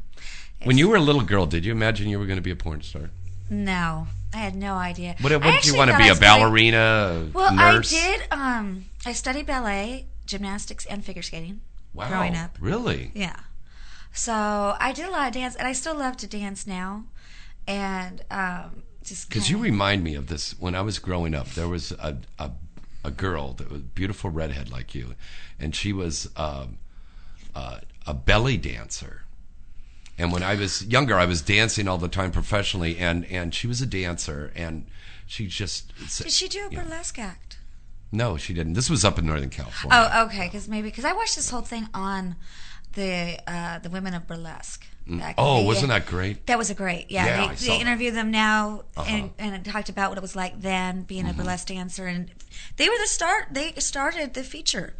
When you were a little girl, did you imagine you were going to be a porn star? No, I had no idea. What, what did you want to be? A ballerina? Well, nurse? I did. Um, I studied ballet, gymnastics, and figure skating. Wow, growing up. really? Yeah. So I did a lot of dance, and I still love to dance now. And um, just Because you remind me of this. When I was growing up, there was a a, a girl that was beautiful redhead like you, and she was um, uh, a belly dancer. And when I was younger, I was dancing all the time professionally, and, and she was a dancer, and she just Did she do a burlesque act? no, she didn't. This was up in Northern California. Oh, okay. Because maybe because I watched this whole thing on the uh, the women of burlesque. Back in Oh, the- wasn't that great? That was a great. Yeah, Yeah, I they, saw they interviewed them now and, Uh-huh. and it talked about what it was like then being Mm-hmm. a burlesque dancer, and they were the start. They started the feature.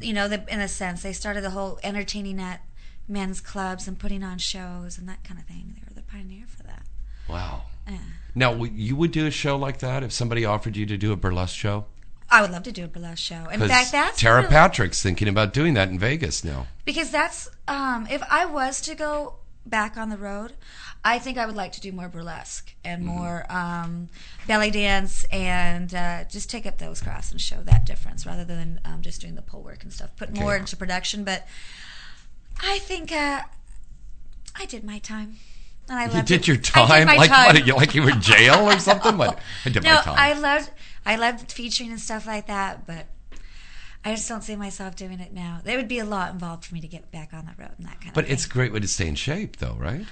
You know, the, in a sense, they started the whole entertaining at men's clubs and putting on shows and that kind of thing. They were the pioneer for that. Wow. Yeah. Now, you would do a show like that if somebody offered you to do a burlesque show? I would love to do a burlesque show. In fact, that's Tera really- Patrick's thinking about doing that in Vegas now. because that's um, if I was to go back on the road, I think I would like to do more burlesque and Mm-hmm. more um, belly dance and uh, just take up those crafts and show that difference rather than um, just doing the pole work and stuff. Put more into production, but I think uh, I did my time. And I You loved did it. your I time, did my like time. what? You, like you were in jail or something? What? I did no, my time. I loved I loved featuring and stuff like that, but I just don't see myself doing it now. There would be a lot involved for me to get back on the road and that kind but of But it's a great way to stay in shape, though, right?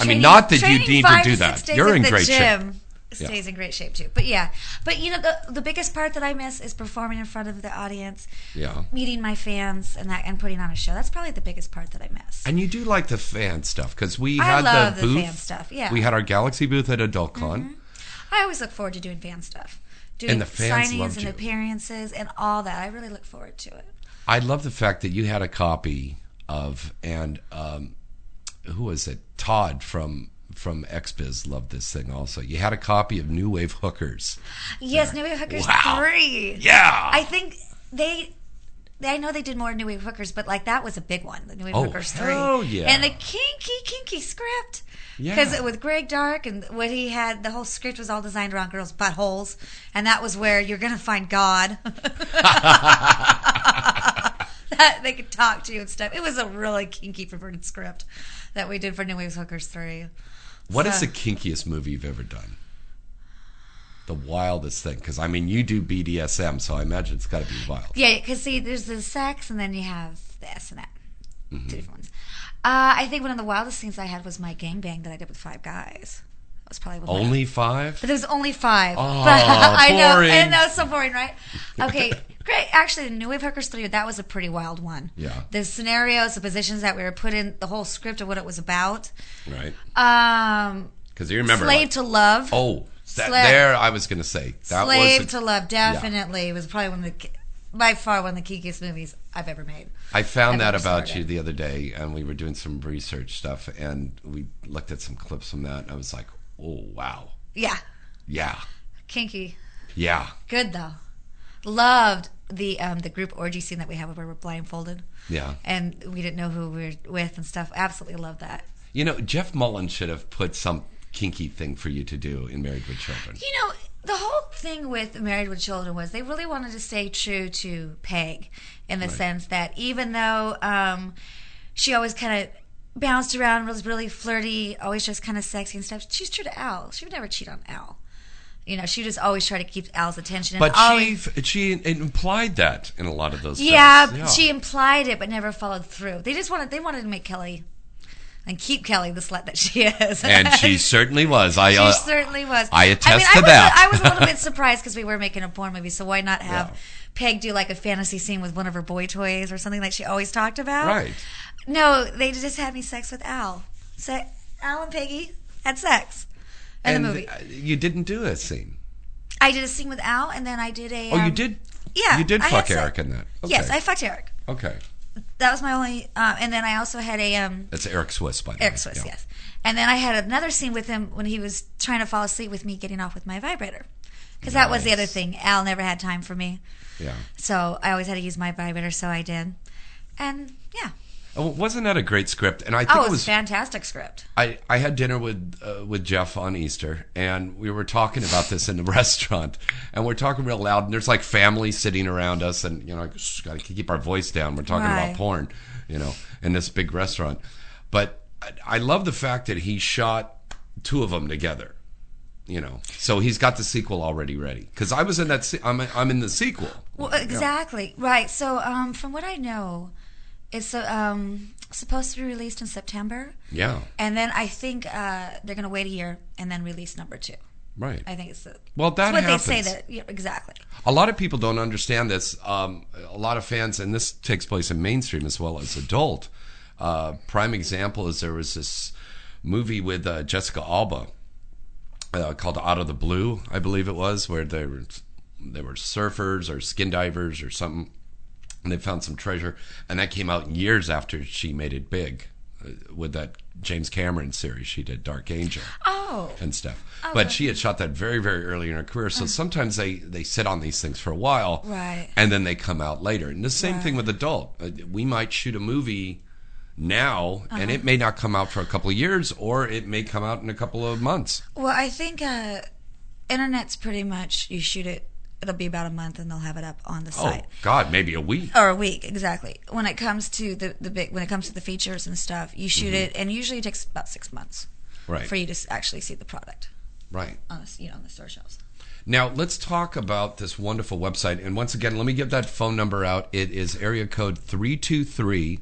I mean, not that you need to do that. You're in great shape. gym. Yeah. stays in great shape too. But yeah, but you know the the biggest part that I miss is performing in front of the audience, Yeah. meeting my fans, and that and putting on a show. That's probably the biggest part that I miss. And you do like the fan stuff because we I had love the the booth. fan stuff, yeah. Mm-hmm. We had our Galaxy booth at AdultCon. I always look forward to doing fan stuff, doing And the fans signings and you. appearances and all that. I really look forward to it. I love the fact that you had a copy of and um, who was it? Todd from from XBiz loved this thing also. You had a copy of New Wave Hookers. Yes, New Wave Hookers Wow. three. Yeah. I think they. I know they did more New Wave Hookers, but like that was a big one, the New Wave Oh, Hookers three, hell yeah. and the kinky, kinky script. Yeah. Because with Greg Dark and what he had, the whole script was all designed around girls' buttholes, and that was where you're gonna find God. that they could talk to you and stuff. It was a really kinky, perverted script that we did for New Wave Hookers three. What is So- the kinkiest movie you've ever done? The wildest thing, because I mean, you do BDSM, so I imagine it's got to be wild. Yeah, because see, there's the sex, and then you have the S and M. Mm-hmm. Two different ones. Uh, I think one of the wildest scenes I had was my gangbang that I did with five guys. That was probably Only five? But there was only five. Oh, but I know, boring. I know, it's so boring, right? Okay, great. Actually, the New Wave Hookers three that was a pretty wild one. Yeah. The scenarios, the positions that we were put in, the whole script of what it was about. Right? Um, Because you remember. Slave like- to Love. Oh, that, Slave- there I was going to say. That Slave was. to Love definitely was probably one of the by far one of the kinkiest movies I've ever made. I found I've that about started. you the other day, and we were doing some research stuff, and we looked at some clips from that, and I was like, oh, wow. Yeah, Yeah. kinky. Yeah. Good though. Loved the um, the group orgy scene that we have where we're blindfolded Yeah. and we didn't know who we were with and stuff. Absolutely love that. You know, Jeff Mullen should have put some kinky thing for you to do in Married with Children. You know, the whole thing with Married with Children was they really wanted to stay true to Peg in the sense that even though um, she always kind of bounced around, was really flirty, always just kind of sexy and stuff, she's true to Al. She would never cheat on Al. You know, she would just always try to keep Al's attention. And But she always, she implied that in a lot of those. Yeah, films. she implied it, but never followed through. They just wanted they wanted to make Kelly and keep Kelly the slut that she is. and she certainly was. I she uh, certainly was. I attest mean, to I was that. A, I was a little bit surprised because we were making a porn movie, so why not have Yeah. Peg do like a fantasy scene with one of her boy toys or something like she always talked about? right. No, they just had me sex with Al. So Al and Peggy had sex in and the movie. uh, you didn't do a scene. I did a scene with Al, and then I did a. Oh, you um, did. Yeah, you did fuck sex. Eric in that. Okay. Yes, I fucked Eric. Okay, That was my only. Um, and then I also had a um, that's Eric Swiss, by the way. Eric Swiss, Yeah. yes. And then I had another scene with him when he was trying to fall asleep with me getting off with my vibrator. Because that was the other Nice. thing. Al never had time for me. Yeah. So I always had to use my vibrator, so I did. And yeah. Oh, wasn't that a great script? And I think Oh, it was fantastic script. I, I had dinner with uh, with Jeff on Easter, and we were talking about this in the restaurant, and we're talking real loud, and there's like family sitting around us, and you know, got to keep our voice down. We're talking about porn, you know, in this big restaurant. But I, I love the fact that he shot two of them together, you know, so he's got the sequel already ready. Because I was in that, se- I'm I'm in the sequel. Well, exactly. Right. So um, from what I know, it's uh, um, supposed to be released in September. Yeah, And then I think uh, they're going to wait a year and then release number two. right. I think it's the, Well, that what happens. they say that yeah, exactly. A lot of people don't understand this. Um, a lot of fans, and this takes place in mainstream as well as adult. Uh, prime example is there was this movie with uh, Jessica Alba uh, called Out of the Blue, I believe it was, where they were they were surfers or skin divers or something, and they found some treasure, and that came out years after she made it big uh, with that James Cameron series she did, Dark Angel Oh. and stuff. But she had shot that very, very early in her career. So sometimes they, they sit on these things for a while. Right. And then they come out later. And the same thing with adult. Uh, We might shoot a movie now and Uh-huh. it may not come out for a couple of years or it may come out in a couple of months. Well, I think uh, internet's pretty much you shoot it. It'll be about a month, and they'll have it up on the Oh, site. God, maybe a week. Or a week, exactly. When it comes to the the big, when it comes to the features and stuff, you shoot it, and usually it takes about six months Mm-hmm. Right. for you to actually see the product Right. on the, you know on the store shelves. Now, let's talk about this wonderful website. And once again, let me give that phone number out. It is area code 323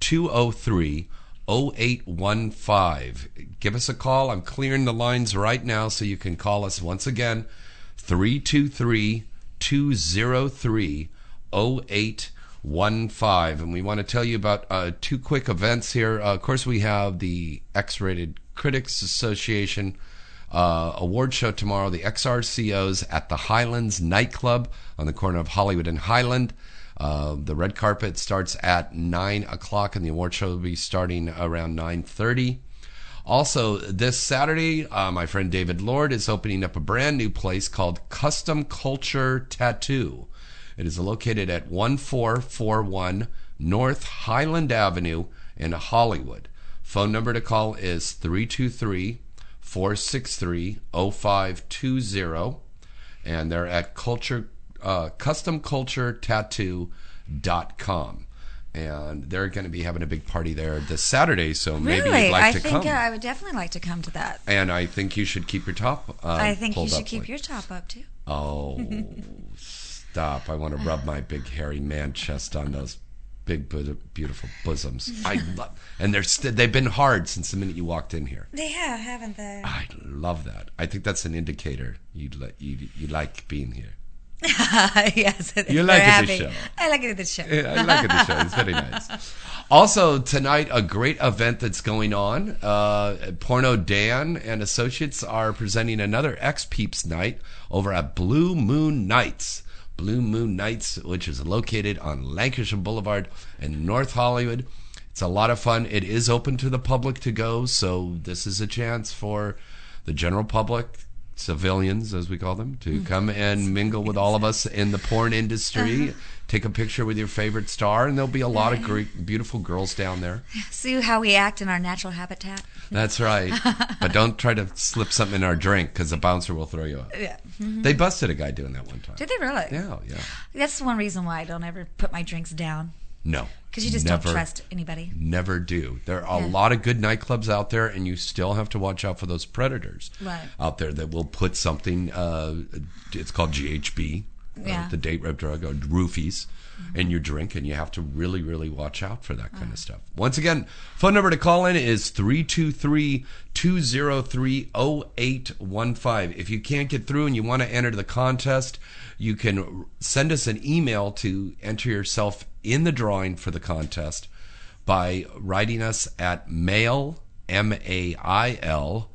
203 0815. Give us a call. I'm clearing the lines right now so you can call us once again 323 203 0815. And we want to tell you about uh, two quick events here. Uh, of course, we have the X Rated Critics Association. Uh, award show tomorrow, the XRCOs at the Highlands nightclub on the corner of Hollywood and Highland. Uh, the red carpet starts at nine o'clock, and the award show will be starting around nine thirty. Also, this Saturday, uh, my friend David Lord is opening up a brand new place called Custom Culture Tattoo. It is located at 1441 North Highland Avenue in Hollywood. Phone number to call is 323 463 0520. And they're at culture, uh, customculturetattoo.com. And they're going to be having a big party there this Saturday, so maybe really, you'd like I to think come. uh, I would definitely like to come to that. and I think you should keep your top. Uh, I think you should keep like- your top up too. Oh, stop! I want to rub my big hairy man chest on those big, beautiful bosoms. I love, and they're st- they've been hard since the minute you walked in here. They have, haven't they? I love that. I think that's an indicator you li- you you like being here. yes, You like it, happy. this show. I like it. This show. Yeah, I like it. The show. It's very nice. Also tonight, a great event that's going on. Uh, Porno Dan and Associates are presenting another X Peeps night over at Blue Moon Nights. Blue Moon Nights, which is located on Lankershim Boulevard in North Hollywood. It's a lot of fun. It is open to the public to go, so this is a chance for the general public, civilians as we call them, to mm-hmm. come and mingle with all of us in the porn industry. Uh-huh. Take a picture with your favorite star, and there'll be a lot of great, beautiful girls down there. See how we act in our natural habitat. That's right. but don't try to slip something in our drink because the bouncer will throw you out. Yeah. Mm-hmm. They busted a guy doing that one time. Did they really? Yeah, yeah. That's one reason why I don't ever put my drinks down No. because you just never, don't trust anybody. Never do. There are a lot of good nightclubs out there, and you still have to watch out for those predators Right. out there that will put something. Uh, it's called GHB, uh, Yeah. the date rape drug, or roofies, in your drink, and you have to really, really watch out for that kind of stuff. Once again, phone number to call in is 323 203 0815. If you can't get through and you want to enter the contest, you can send us an email to enter yourself in the drawing for the contest by writing us at mail, M A I L,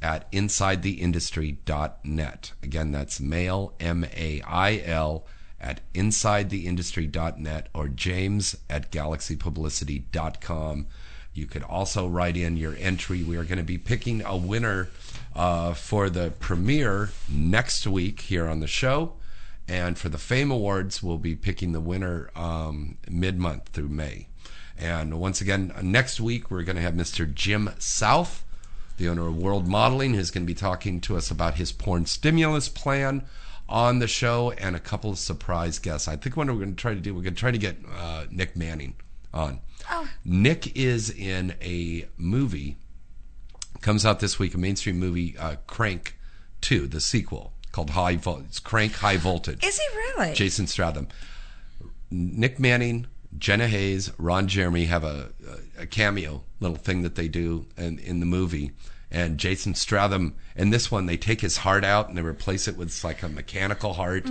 at insidetheindustry.net. Again, that's mail, M A I L, at insidetheindustry.net or james at galaxypublicity.com. You could also write in your entry. We are going to be picking a winner uh, for the premiere next week here on the show. And for the Fame Awards, we'll be picking the winner um, mid month through May. And once again, next week, we're going to have Mr. Jim South, the owner of World Modeling, who's going to be talking to us about his porn stimulus plan on the show and a couple of surprise guests. I think what we're going to try to do, we're going to try to get uh, Nick Manning on. Oh. Nick is in a movie, comes out this week, a mainstream movie, uh, Crank 2, the sequel, called High Vol- it's Crank High Voltage. Is he really? Jason Stratham. Nick Manning, Jenna Haze, Ron Jeremy have a, a cameo little thing that they do in, in the movie. And Jason Stratham, in this one, they take his heart out and they replace it with like a mechanical heart.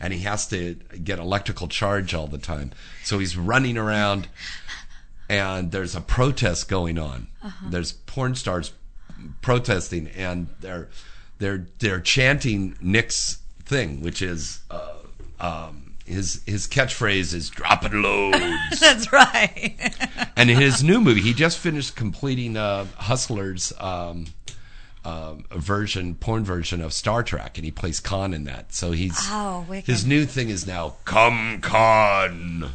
And he has to get electrical charge all the time. So he's running around and there's a protest going on. There's porn stars protesting and they're they're they're chanting Nick's thing, which is uh, um, his his catchphrase is dropping loads." That's right. and in his new movie, he just finished completing uh, Hustlers. Um, um, a version, porn version of Star Trek, and he plays Khan in that. So he's Oh, wicked. his new thing is now "Come Khan,"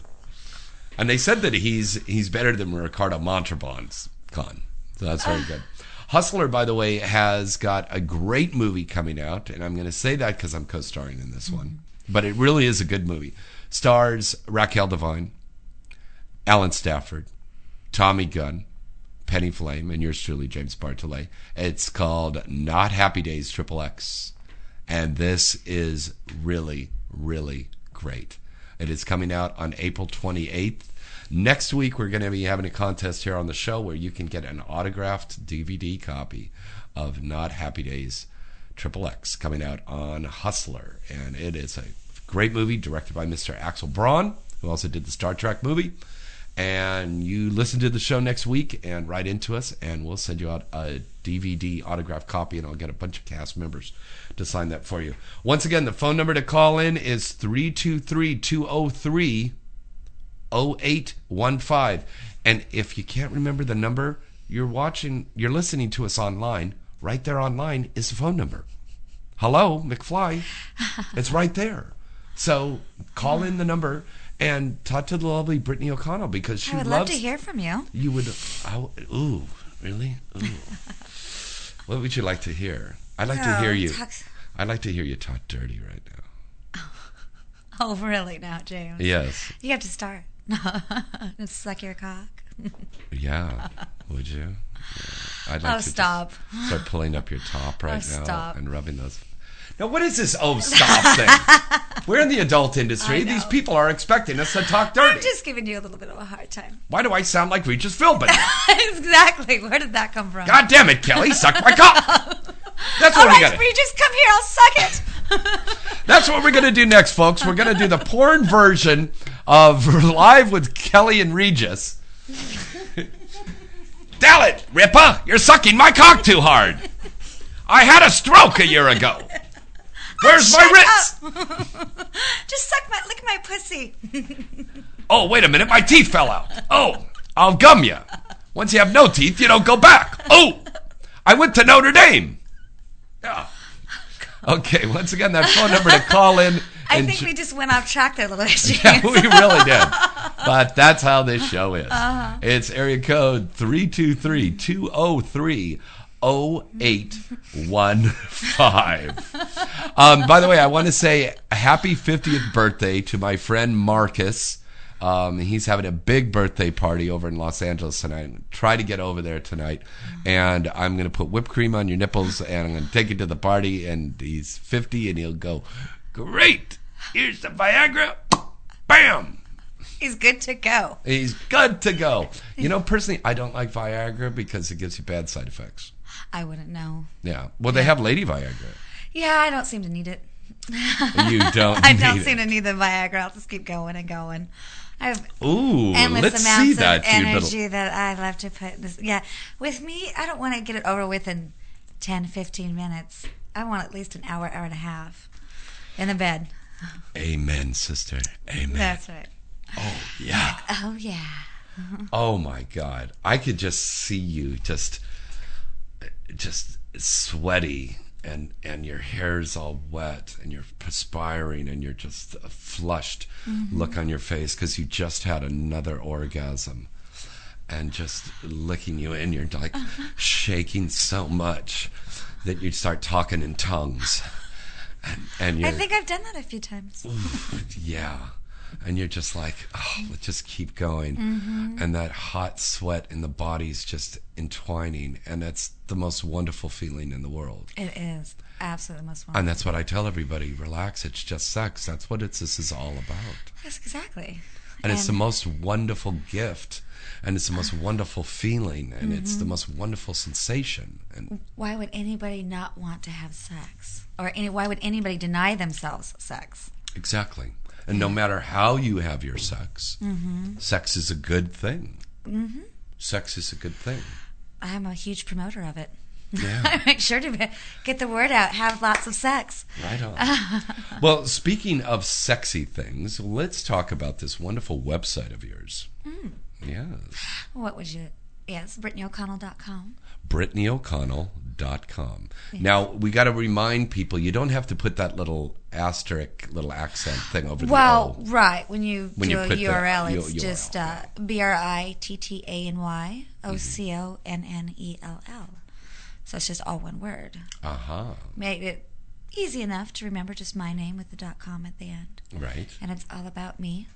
and they said that he's he's better than Ricardo Montalban's Khan. So that's very good. Hustler, by the way, has got a great movie coming out, and I'm going to say that because I'm co-starring in this one. But it really is a good movie. Stars Raquel Devine, Alan Stafford, Tommy Gunn, Penny Flame, and yours truly, James Bartholet. It's called Not Happy Days Triple X. And this is really, really great. It is coming out on April 28th. Next week, we're going to be having a contest here on the show where you can get an autographed DVD copy of Not Happy Days Triple X coming out on Hustler. And it is a great movie directed by Mr. Axel Braun, who also did the Star Trek movie. And you listen to the show next week and write into us, and we'll send you out a DVD autographed copy, and I'll get a bunch of cast members to sign that for you. Once again, the phone number to call in is 323 203 0815. And if you can't remember the number, you're watching, you're listening to us online. Right there online is the phone number. Hello, McFly. it's right there. So call in the number and talk to the lovely Brittany O'Connell because she I would loves love to hear from you. you would. I, ooh, really? Ooh. what would you like to hear? I'd like to Oh, hear you. talk- I'd like to hear you talk dirty right now. Oh, really now, James? Yes. You have to start. suck your cock. Yeah. Would you? I'd like Oh, to stop. start pulling up your top right Oh, now stop. and rubbing those. Now, what is this? Oh, stop thing. We're in the adult industry. These people are expecting us to talk dirty. I'm just giving you a little bit of a hard time. Why do I sound like Regis Philbin? exactly. Where did that come from? God damn it, Kelly! Suck my cock. Oh. That's what All we right, got. Regis, come here. I'll suck it. That's what we're going to do next, folks. We're going to do the porn version of Live with Kelly and Regis. Damn it, Ripper! You're sucking my cock too hard. I had a stroke a year ago. Oh, Where's my Shut Ritz? Just suck my, lick my pussy. Oh, wait a minute, my teeth fell out. Oh, I'll gum you. Once you have no teeth, you don't go back. Oh, I went to Notre Dame. Yeah. Okay, once again, that phone number to call in. I think we just went off track there a little bit. Yeah, we really did. But that's how this show is. Uh-huh. It's area code 323 203 0815. Um, by the way, I want to say happy 50th birthday to my friend Marcus. Um, he's having a big birthday party over in Los Angeles tonight. Try to get over there tonight. And I'm going to put whipped cream on your nipples and I'm going to take you to the party. And he's 50 and he'll go, Great! Here's the Viagra. Bam! He's good to go. He's good to go. You know, personally, I don't like Viagra because it gives you bad side effects. I wouldn't know. Yeah. Well, they have Lady Viagra. Yeah, I don't seem to need it. You don't. I don't need seem it. to need the Viagra. I'll just keep going and going. I have Ooh, endless let's amounts see of energy little. that I love to put. This, yeah, with me, I don't want to get it over with in 10, 15 minutes. I want at least an hour, hour and a half in the bed. Amen, sister. Amen. That's right. oh yeah. Oh yeah. Oh my God. I could just see you just, just sweaty. And, and your hair's all wet and you're perspiring and you're just a flushed mm-hmm. look on your face because you just had another orgasm and just licking you in. You're like uh-huh. shaking so much that you start talking in tongues. And, and I think I've done that a few times. yeah. And you're just like, oh, let's just keep going. Mm-hmm. And that hot sweat in the body's just entwining. And that's the most wonderful feeling in the world. It is absolutely the most wonderful. And that's what I tell everybody relax. It's just sex. That's what it's, this is all about. Yes, exactly. And it's the most wonderful gift. And it's the most wonderful feeling. And it's Mm-hmm. the most wonderful sensation. And why would anybody not want to have sex? Or any, why would anybody deny themselves sex? exactly. And no matter how you have your sex, Mm-hmm. sex is a good thing. Sex is a good thing. I'm a huge promoter of it. Yeah. I make sure to get the word out. Have lots of sex. Right on. well, speaking of sexy things, let's talk about this wonderful website of yours. Hmm. Yes. What would you? Yes, BrittanyO'Connell.com. BrittanyO'Connell.com. Now, we got to remind people you don't have to put that little asterisk, little accent thing over Well, the O. right. When you When do you a the URL, U- it's just uh, B R I T T A N Y O C O N N E L L. So it's just all one word. Uh huh. Made it easy enough to remember just my name with the dot com at the end. Right. And it's all about me.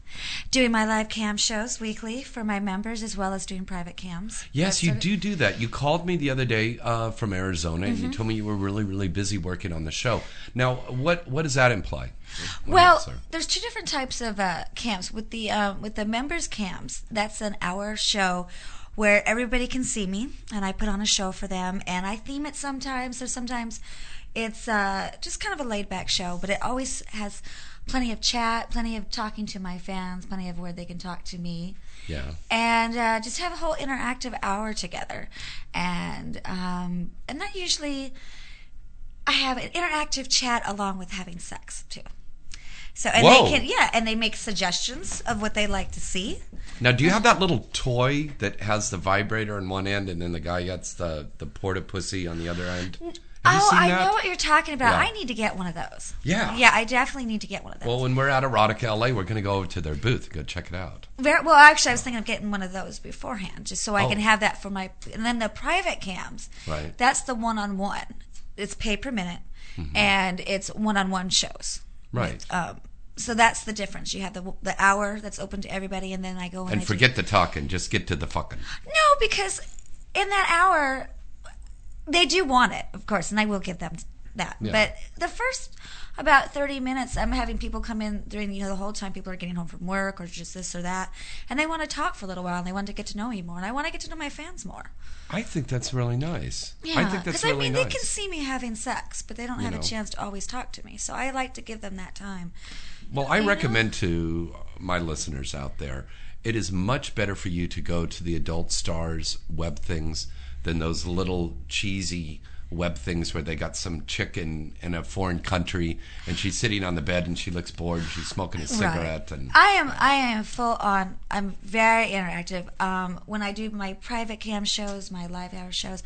Doing my live cam shows weekly for my members as well as doing private cams. Yes, you do do that. You called me the other day uh, from Arizona, and Mm-hmm. you told me you were really, really busy working on the show. Now, what what does that imply? Go Well, sir. there's two different types of uh, camps. With the uh, with the members camps, that's an hour show where everybody can see me, and I put on a show for them, and I theme it sometimes. So sometimes it's uh, just kind of a laid back show, but it always has plenty of chat, plenty of talking to my fans, plenty of where they can talk to me Yeah. and uh, just have a whole interactive hour together. And um, and that usually I have an interactive chat along with having sex too. So and Whoa. they can yeah, and they make suggestions of what they like to see. Now, do you have that little toy that has the vibrator on one end, and then the guy gets the the porta pussy on the other end? Oh, I that? know what you're talking about. Yeah. I need to get one of those. Yeah. Yeah, I definitely need to get one of those. Well, when we're at Erotica LA, we're going to go over to their booth and go check it out. Very, well, actually, I was thinking of getting one of those beforehand, just so I Oh. can have that for my. And then the private cams, Right. That's the one-on-one. It's pay per minute, and it's one-on-one shows. Mm-hmm. Right. With, um, so that's the difference. You have the the hour that's open to everybody, and then I go in And I do- forget the talking, just get to the fucking. no, because in that hour, they do want it, of course, and I will give them that. Yeah. But the first about 30 minutes, I'm having people come in during, you know, the whole time people are getting home from work or just this or that, and they want to talk for a little while, and they want to get to know me more, and I want to get to know my fans more. I think that's really nice. Yeah, I think that's really I mean, nice. they can see me having sex, but they don't have know. a chance to always talk to me. So I like to give them that time. Well, I You know? recommend to my listeners out there, it is much better for you to go to the adult stars web things than those little cheesy web things where they got some chick in, in a foreign country and she's sitting on the bed and she looks bored and she's smoking a cigarette and I am I am full on. I'm very interactive. Um, when I do my private cam shows, my live hour shows,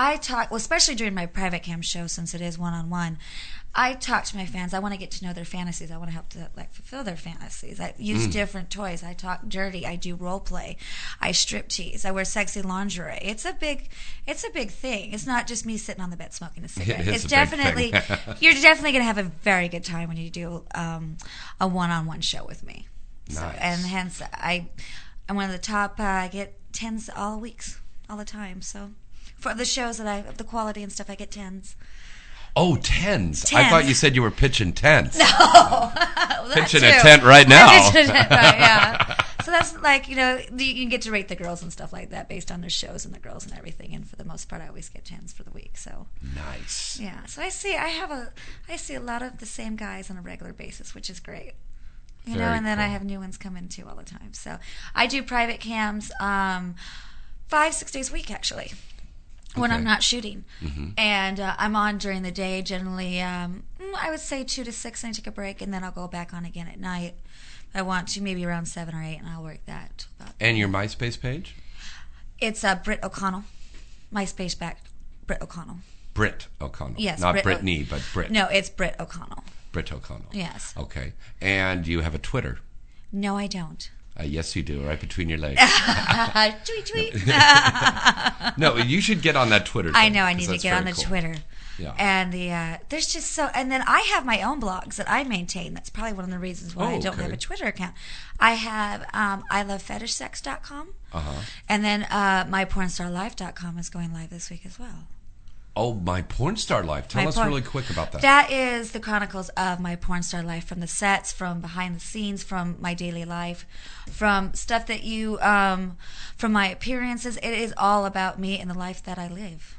I talk. Well, especially during my private cam show, since it is one on one. I talk to my fans. I want to get to know their fantasies. I want to help to like fulfill their fantasies. I use Mm. different toys. I talk dirty. I do role play. I strip tease. I wear sexy lingerie. It's a big, it's a big thing. It's not just me sitting on the bed smoking a cigarette. is it's definitely you're definitely gonna have a very good time when you do um, a one-on-one show with me. So, and hence, I I'm one of the top. Uh, I get tens all weeks, all the time. So for the shows that I the quality and stuff, I get tens. oh tens. I thought you said you were pitching tents. Well, that Pitching a tent right now. pitching a tent, right, yeah. So that's like you know you can get to rate the girls and stuff like that based on their shows and the girls and everything. And for the most part, I always get tens for the week. So Nice. yeah. So I see I have a I see a lot of the same guys on a regular basis, which is great. You know, and then I have new ones come in too all the time. So I do private cams um, five six days a week actually when I'm not shooting, and uh, I'm on during the day. Generally, um, mm, I would say two to six, and I take a break, and then I'll go back on again at night. I want to maybe around seven or eight, and I'll work that. About. And your MySpace page? It's uh, Britt O'Connell, MySpace back Britt O'Connell. Britt O'Connell. Yes, Not Britt O- Brittany, but Britt. No, it's Britt O'Connell. Britt O'Connell. Yes. Okay. And you have a Twitter. No, I don't. Uh, yes, you do, right between your legs. tweet tweet. no, you should get on that Twitter. I know I need to get on the cool. Twitter. Yeah. And the uh, there's just so and then I have my own blogs that I maintain. That's probably one of the reasons why Oh, I don't okay. have a Twitter account. I have um, I love fetishsex.com. Uh-huh. And then uh, my pornstarlife.com is going live this week as well. Oh, my porn star life. Tell My us porn- really quick about that. That is the chronicles of my porn star life from the sets, from behind the scenes, from my daily life, from stuff that you, um, from my appearances. It is all about me and the life that I live.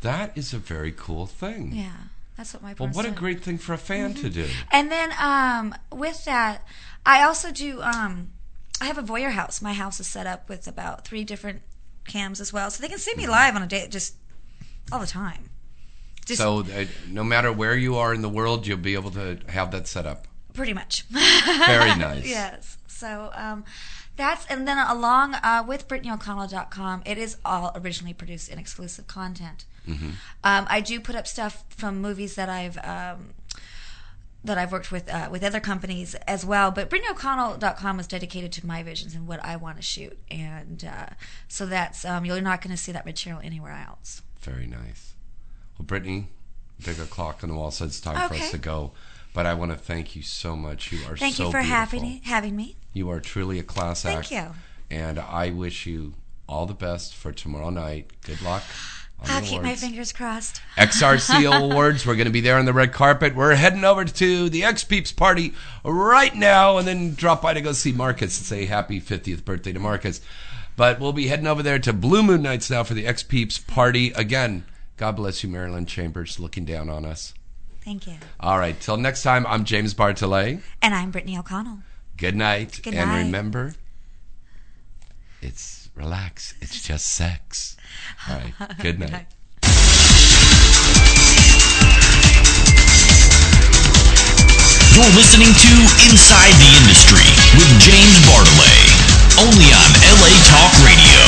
That is a very cool thing. Yeah, that's what my Well, what a great thing for a fan Mm-hmm. to do. And then um, with that, I also do. Um, I have a voyeur house. My house is set up with about three different cams as well, so they can see me Mm-hmm. live on a day, just all the time. Just So, uh, no matter where you are in the world, you'll be able to have that set up. pretty much. Very nice. yes. So um, that's and then along uh, with BrittanyO'Connell.com, it is all originally produced in exclusive content. Mm-hmm. Um, I do put up stuff from movies that I've. Um, that I've worked with uh, with other companies as well, but BrittanyO'Connell.com is dedicated to my visions and what I want to shoot, and uh, so that's um, you're not going to see that material anywhere else. Very nice. Well, Brittany, big o'clock on the wall says it's time for us to go. But I want to thank you so much. You are Thank so you for beautiful. having having me. You are truly a class Thank act. you. And I wish you all the best for tomorrow night. Good luck. I'll keep my fingers crossed. XRC Awards. We're going to be there on the red carpet. We're heading over to the X Peeps party right now and then drop by to go see Marcus and say happy 50th birthday to Marcus. But we'll be heading over there to Blue Moon Nights now for the X Peeps party. Again, God bless you, Marilyn Chambers, looking down on us. Thank you. All right, till next time, I'm James Bartholet. And I'm Brittany O'Connell. Good night. Good and night. remember, it's relax. It's just sex. All right. Good night. You're listening to Inside the Industry with James Bartholet, only on LA Talk Radio.